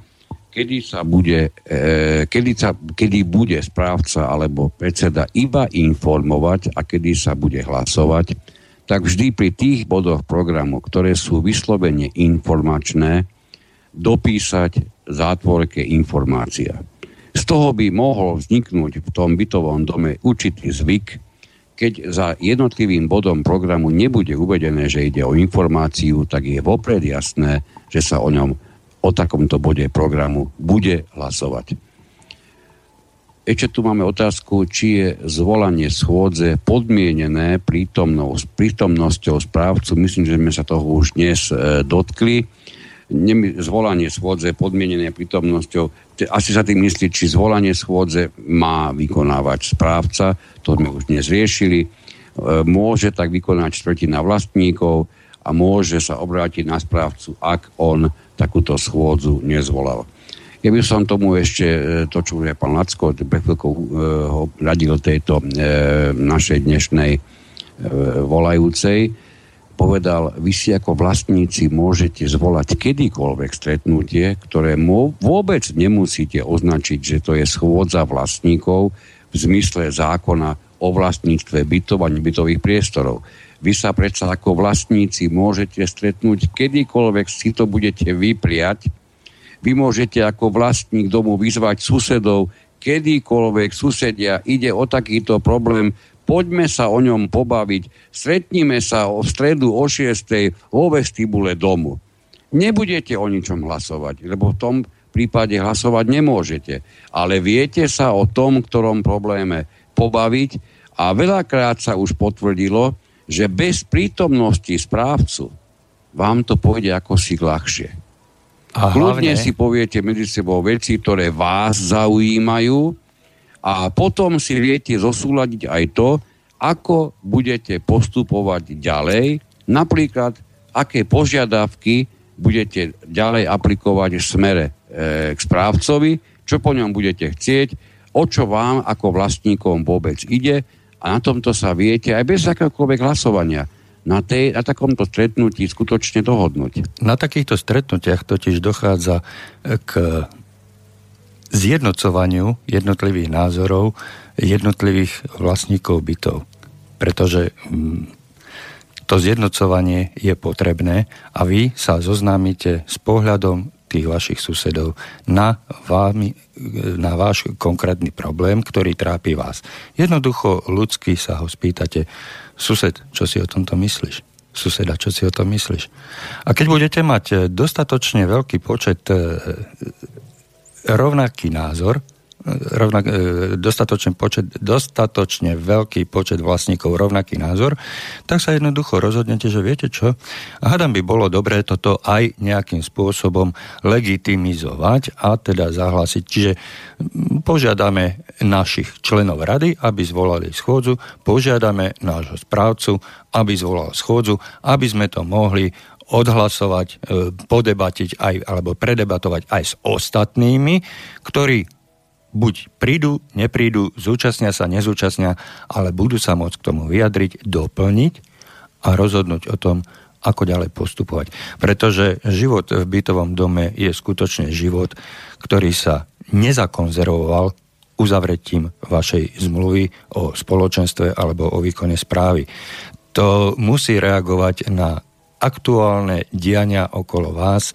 kedy sa bude, e, kedy, sa, kedy bude správca alebo predseda iba informovať a kedy sa bude hlasovať tak vždy pri tých bodoch programu, ktoré sú vyslovene informačné, dopísať zátvorke informácia. Z toho by mohol vzniknúť v tom bytovom dome určitý zvyk, keď za jednotlivým bodom programu nebude uvedené, že ide o informáciu, tak je vopred jasné, že sa o ňom, o takomto bode programu bude hlasovať. Ešte tu máme otázku, či je zvolanie schôdze podmienené prítomnou, prítomnosťou správcu. Myslím, že sme sa toho už dnes e, dotkli. Nemy, zvolanie schôdze podmienené prítomnosťou. Asi sa tým myslí, či zvolanie schôdze má vykonávať správca. To sme už dnes riešili. E, môže tak vykonať štvrtina vlastníkov a môže sa obrátiť na správcu, ak on takúto schôdzu nezvolal. Ja by som tomu ešte, e, to čo je pán Lacko, pred chvíľkou e, ho radil tejto e, našej dnešnej volajúcej, povedal, vy si ako vlastníci môžete zvolať kedykoľvek stretnutie, ktoré vôbec nemusíte označiť, že to je schôdza vlastníkov v zmysle zákona o vlastníctve bytov a nebytových priestorov. Vy sa predsa ako vlastníci môžete stretnúť kedykoľvek si to budete vypriať. Vy môžete ako vlastník domu vyzvať susedov, kedykoľvek susedia ide o takýto problém, poďme sa o ňom pobaviť, stretníme sa o stredu o 6. vo vestibule domu. Nebudete o ničom hlasovať, lebo v tom prípade hlasovať nemôžete. Ale viete sa o tom, ktorom probléme pobaviť a veľakrát sa už potvrdilo, že bez prítomnosti správcu vám to pôjde ako si ľahšie. A Kľudne hlavne... si poviete medzi sebou veci, ktoré vás zaujímajú a potom si viete zosúľadiť aj to, ako budete postupovať ďalej, napríklad aké požiadavky budete ďalej aplikovať v smere e, k správcovi, čo po ňom budete chcieť, o čo vám ako vlastníkom vôbec ide a na tomto sa viete aj bez akéhokoľvek hlasovania na, tej, na takomto stretnutí skutočne dohodnúť. Na takýchto stretnutiach totiž dochádza k zjednocovaniu jednotlivých názorov jednotlivých vlastníkov bytov. Pretože mm, to zjednocovanie je potrebné a vy sa zoznámite s pohľadom tých vašich susedov na, vámi, na váš konkrétny problém, ktorý trápi vás. Jednoducho ľudsky sa ho spýtate, sused, čo si o tomto myslíš? Suseda, čo si o tom myslíš? A keď budete mať dostatočne veľký počet e, rovnaký názor, rovnak, e, dostatočne, počet, dostatočne veľký počet vlastníkov rovnaký názor, tak sa jednoducho rozhodnete, že viete čo, hádam by bolo dobré toto aj nejakým spôsobom legitimizovať a teda zahlásiť. Čiže požiadame našich členov rady, aby zvolali schôdzu, požiadame nášho správcu, aby zvolal schôdzu, aby sme to mohli odhlasovať, e, podebatiť aj, alebo predebatovať aj s ostatnými, ktorí buď prídu, neprídu, zúčastnia sa, nezúčastnia, ale budú sa môcť k tomu vyjadriť, doplniť a rozhodnúť o tom, ako ďalej postupovať. Pretože život v bytovom dome je skutočne život, ktorý sa nezakonzervoval uzavretím vašej zmluvy o spoločenstve alebo o výkone správy. To musí reagovať na aktuálne diania okolo vás,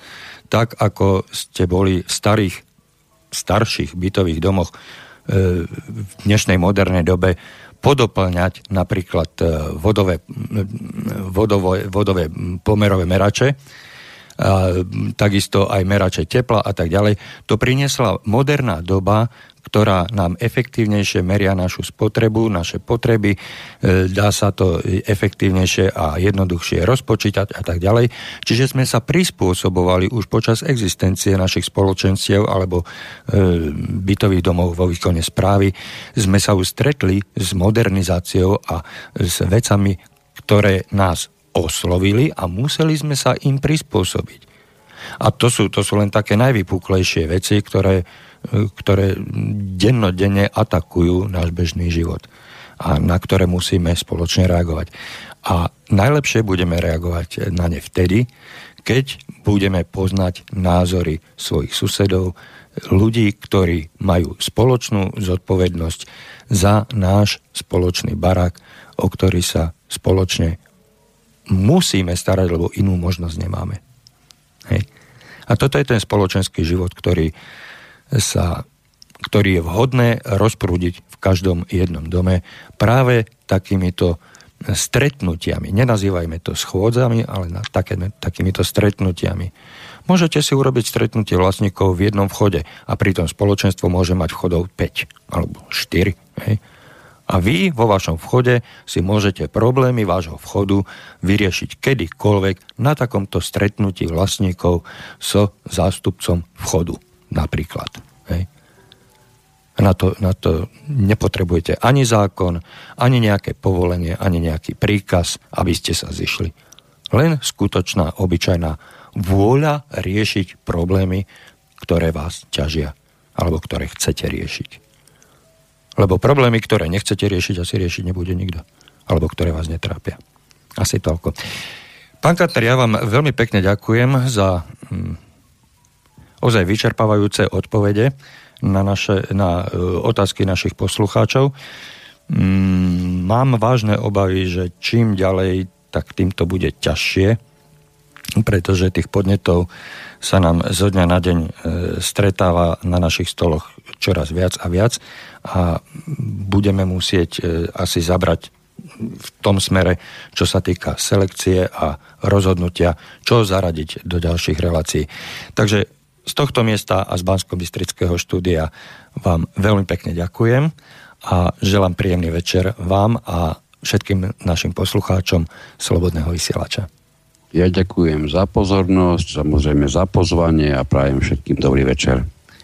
tak ako ste boli v starých starších bytových domoch e, v dnešnej modernej dobe podoplňať napríklad e, vodové, vodové, vodové pomerové merače, takisto aj merače tepla a tak ďalej. To priniesla moderná doba, ktorá nám efektívnejšie meria našu spotrebu, naše potreby, e, dá sa to efektívnejšie a jednoduchšie rozpočítať a tak ďalej. Čiže sme sa prispôsobovali už počas existencie našich spoločenstiev alebo e, bytových domov vo výkone správy. Sme sa už stretli s modernizáciou a s vecami, ktoré nás oslovili a museli sme sa im prispôsobiť. A to sú, to sú len také najvypuklejšie veci, ktoré ktoré dennodenne atakujú náš bežný život a na ktoré musíme spoločne reagovať. A najlepšie budeme reagovať na ne vtedy, keď budeme poznať názory svojich susedov, ľudí, ktorí majú spoločnú zodpovednosť za náš spoločný barák, o ktorý sa spoločne musíme starať, lebo inú možnosť nemáme. Hej. A toto je ten spoločenský život, ktorý, sa, ktorý je vhodné rozprúdiť v každom jednom dome práve takýmito stretnutiami. Nenazývajme to schôdzami, ale na také, takýmito stretnutiami. Môžete si urobiť stretnutie vlastníkov v jednom vchode a pritom spoločenstvo môže mať vchodov 5 alebo 4. Hej. A vy vo vašom vchode si môžete problémy vášho vchodu vyriešiť kedykoľvek na takomto stretnutí vlastníkov so zástupcom vchodu napríklad. Hej. Na to, na to nepotrebujete ani zákon, ani nejaké povolenie, ani nejaký príkaz, aby ste sa zišli. Len skutočná, obyčajná vôľa riešiť problémy, ktoré vás ťažia, alebo ktoré chcete riešiť. Lebo problémy, ktoré nechcete riešiť, asi riešiť nebude nikto. Alebo ktoré vás netrápia. Asi toľko. Pán Katner, ja vám veľmi pekne ďakujem za hm, ozaj vyčerpávajúce odpovede na, naše, na e, otázky našich poslucháčov. mm, mám vážne obavy, že čím ďalej, tak týmto bude ťažšie, pretože tých podnetov sa nám zo dňa na deň e, stretáva na našich stoloch čoraz viac a viac a budeme musieť e, asi zabrať v tom smere, čo sa týka selekcie a rozhodnutia, čo zaradiť do ďalších relácií. Takže z tohto miesta a z bansko štúdia vám veľmi pekne ďakujem a želám príjemný večer vám a všetkým našim poslucháčom Slobodného vysielača. Ja ďakujem za pozornosť, samozrejme za pozvanie a prajem všetkým dobrý večer.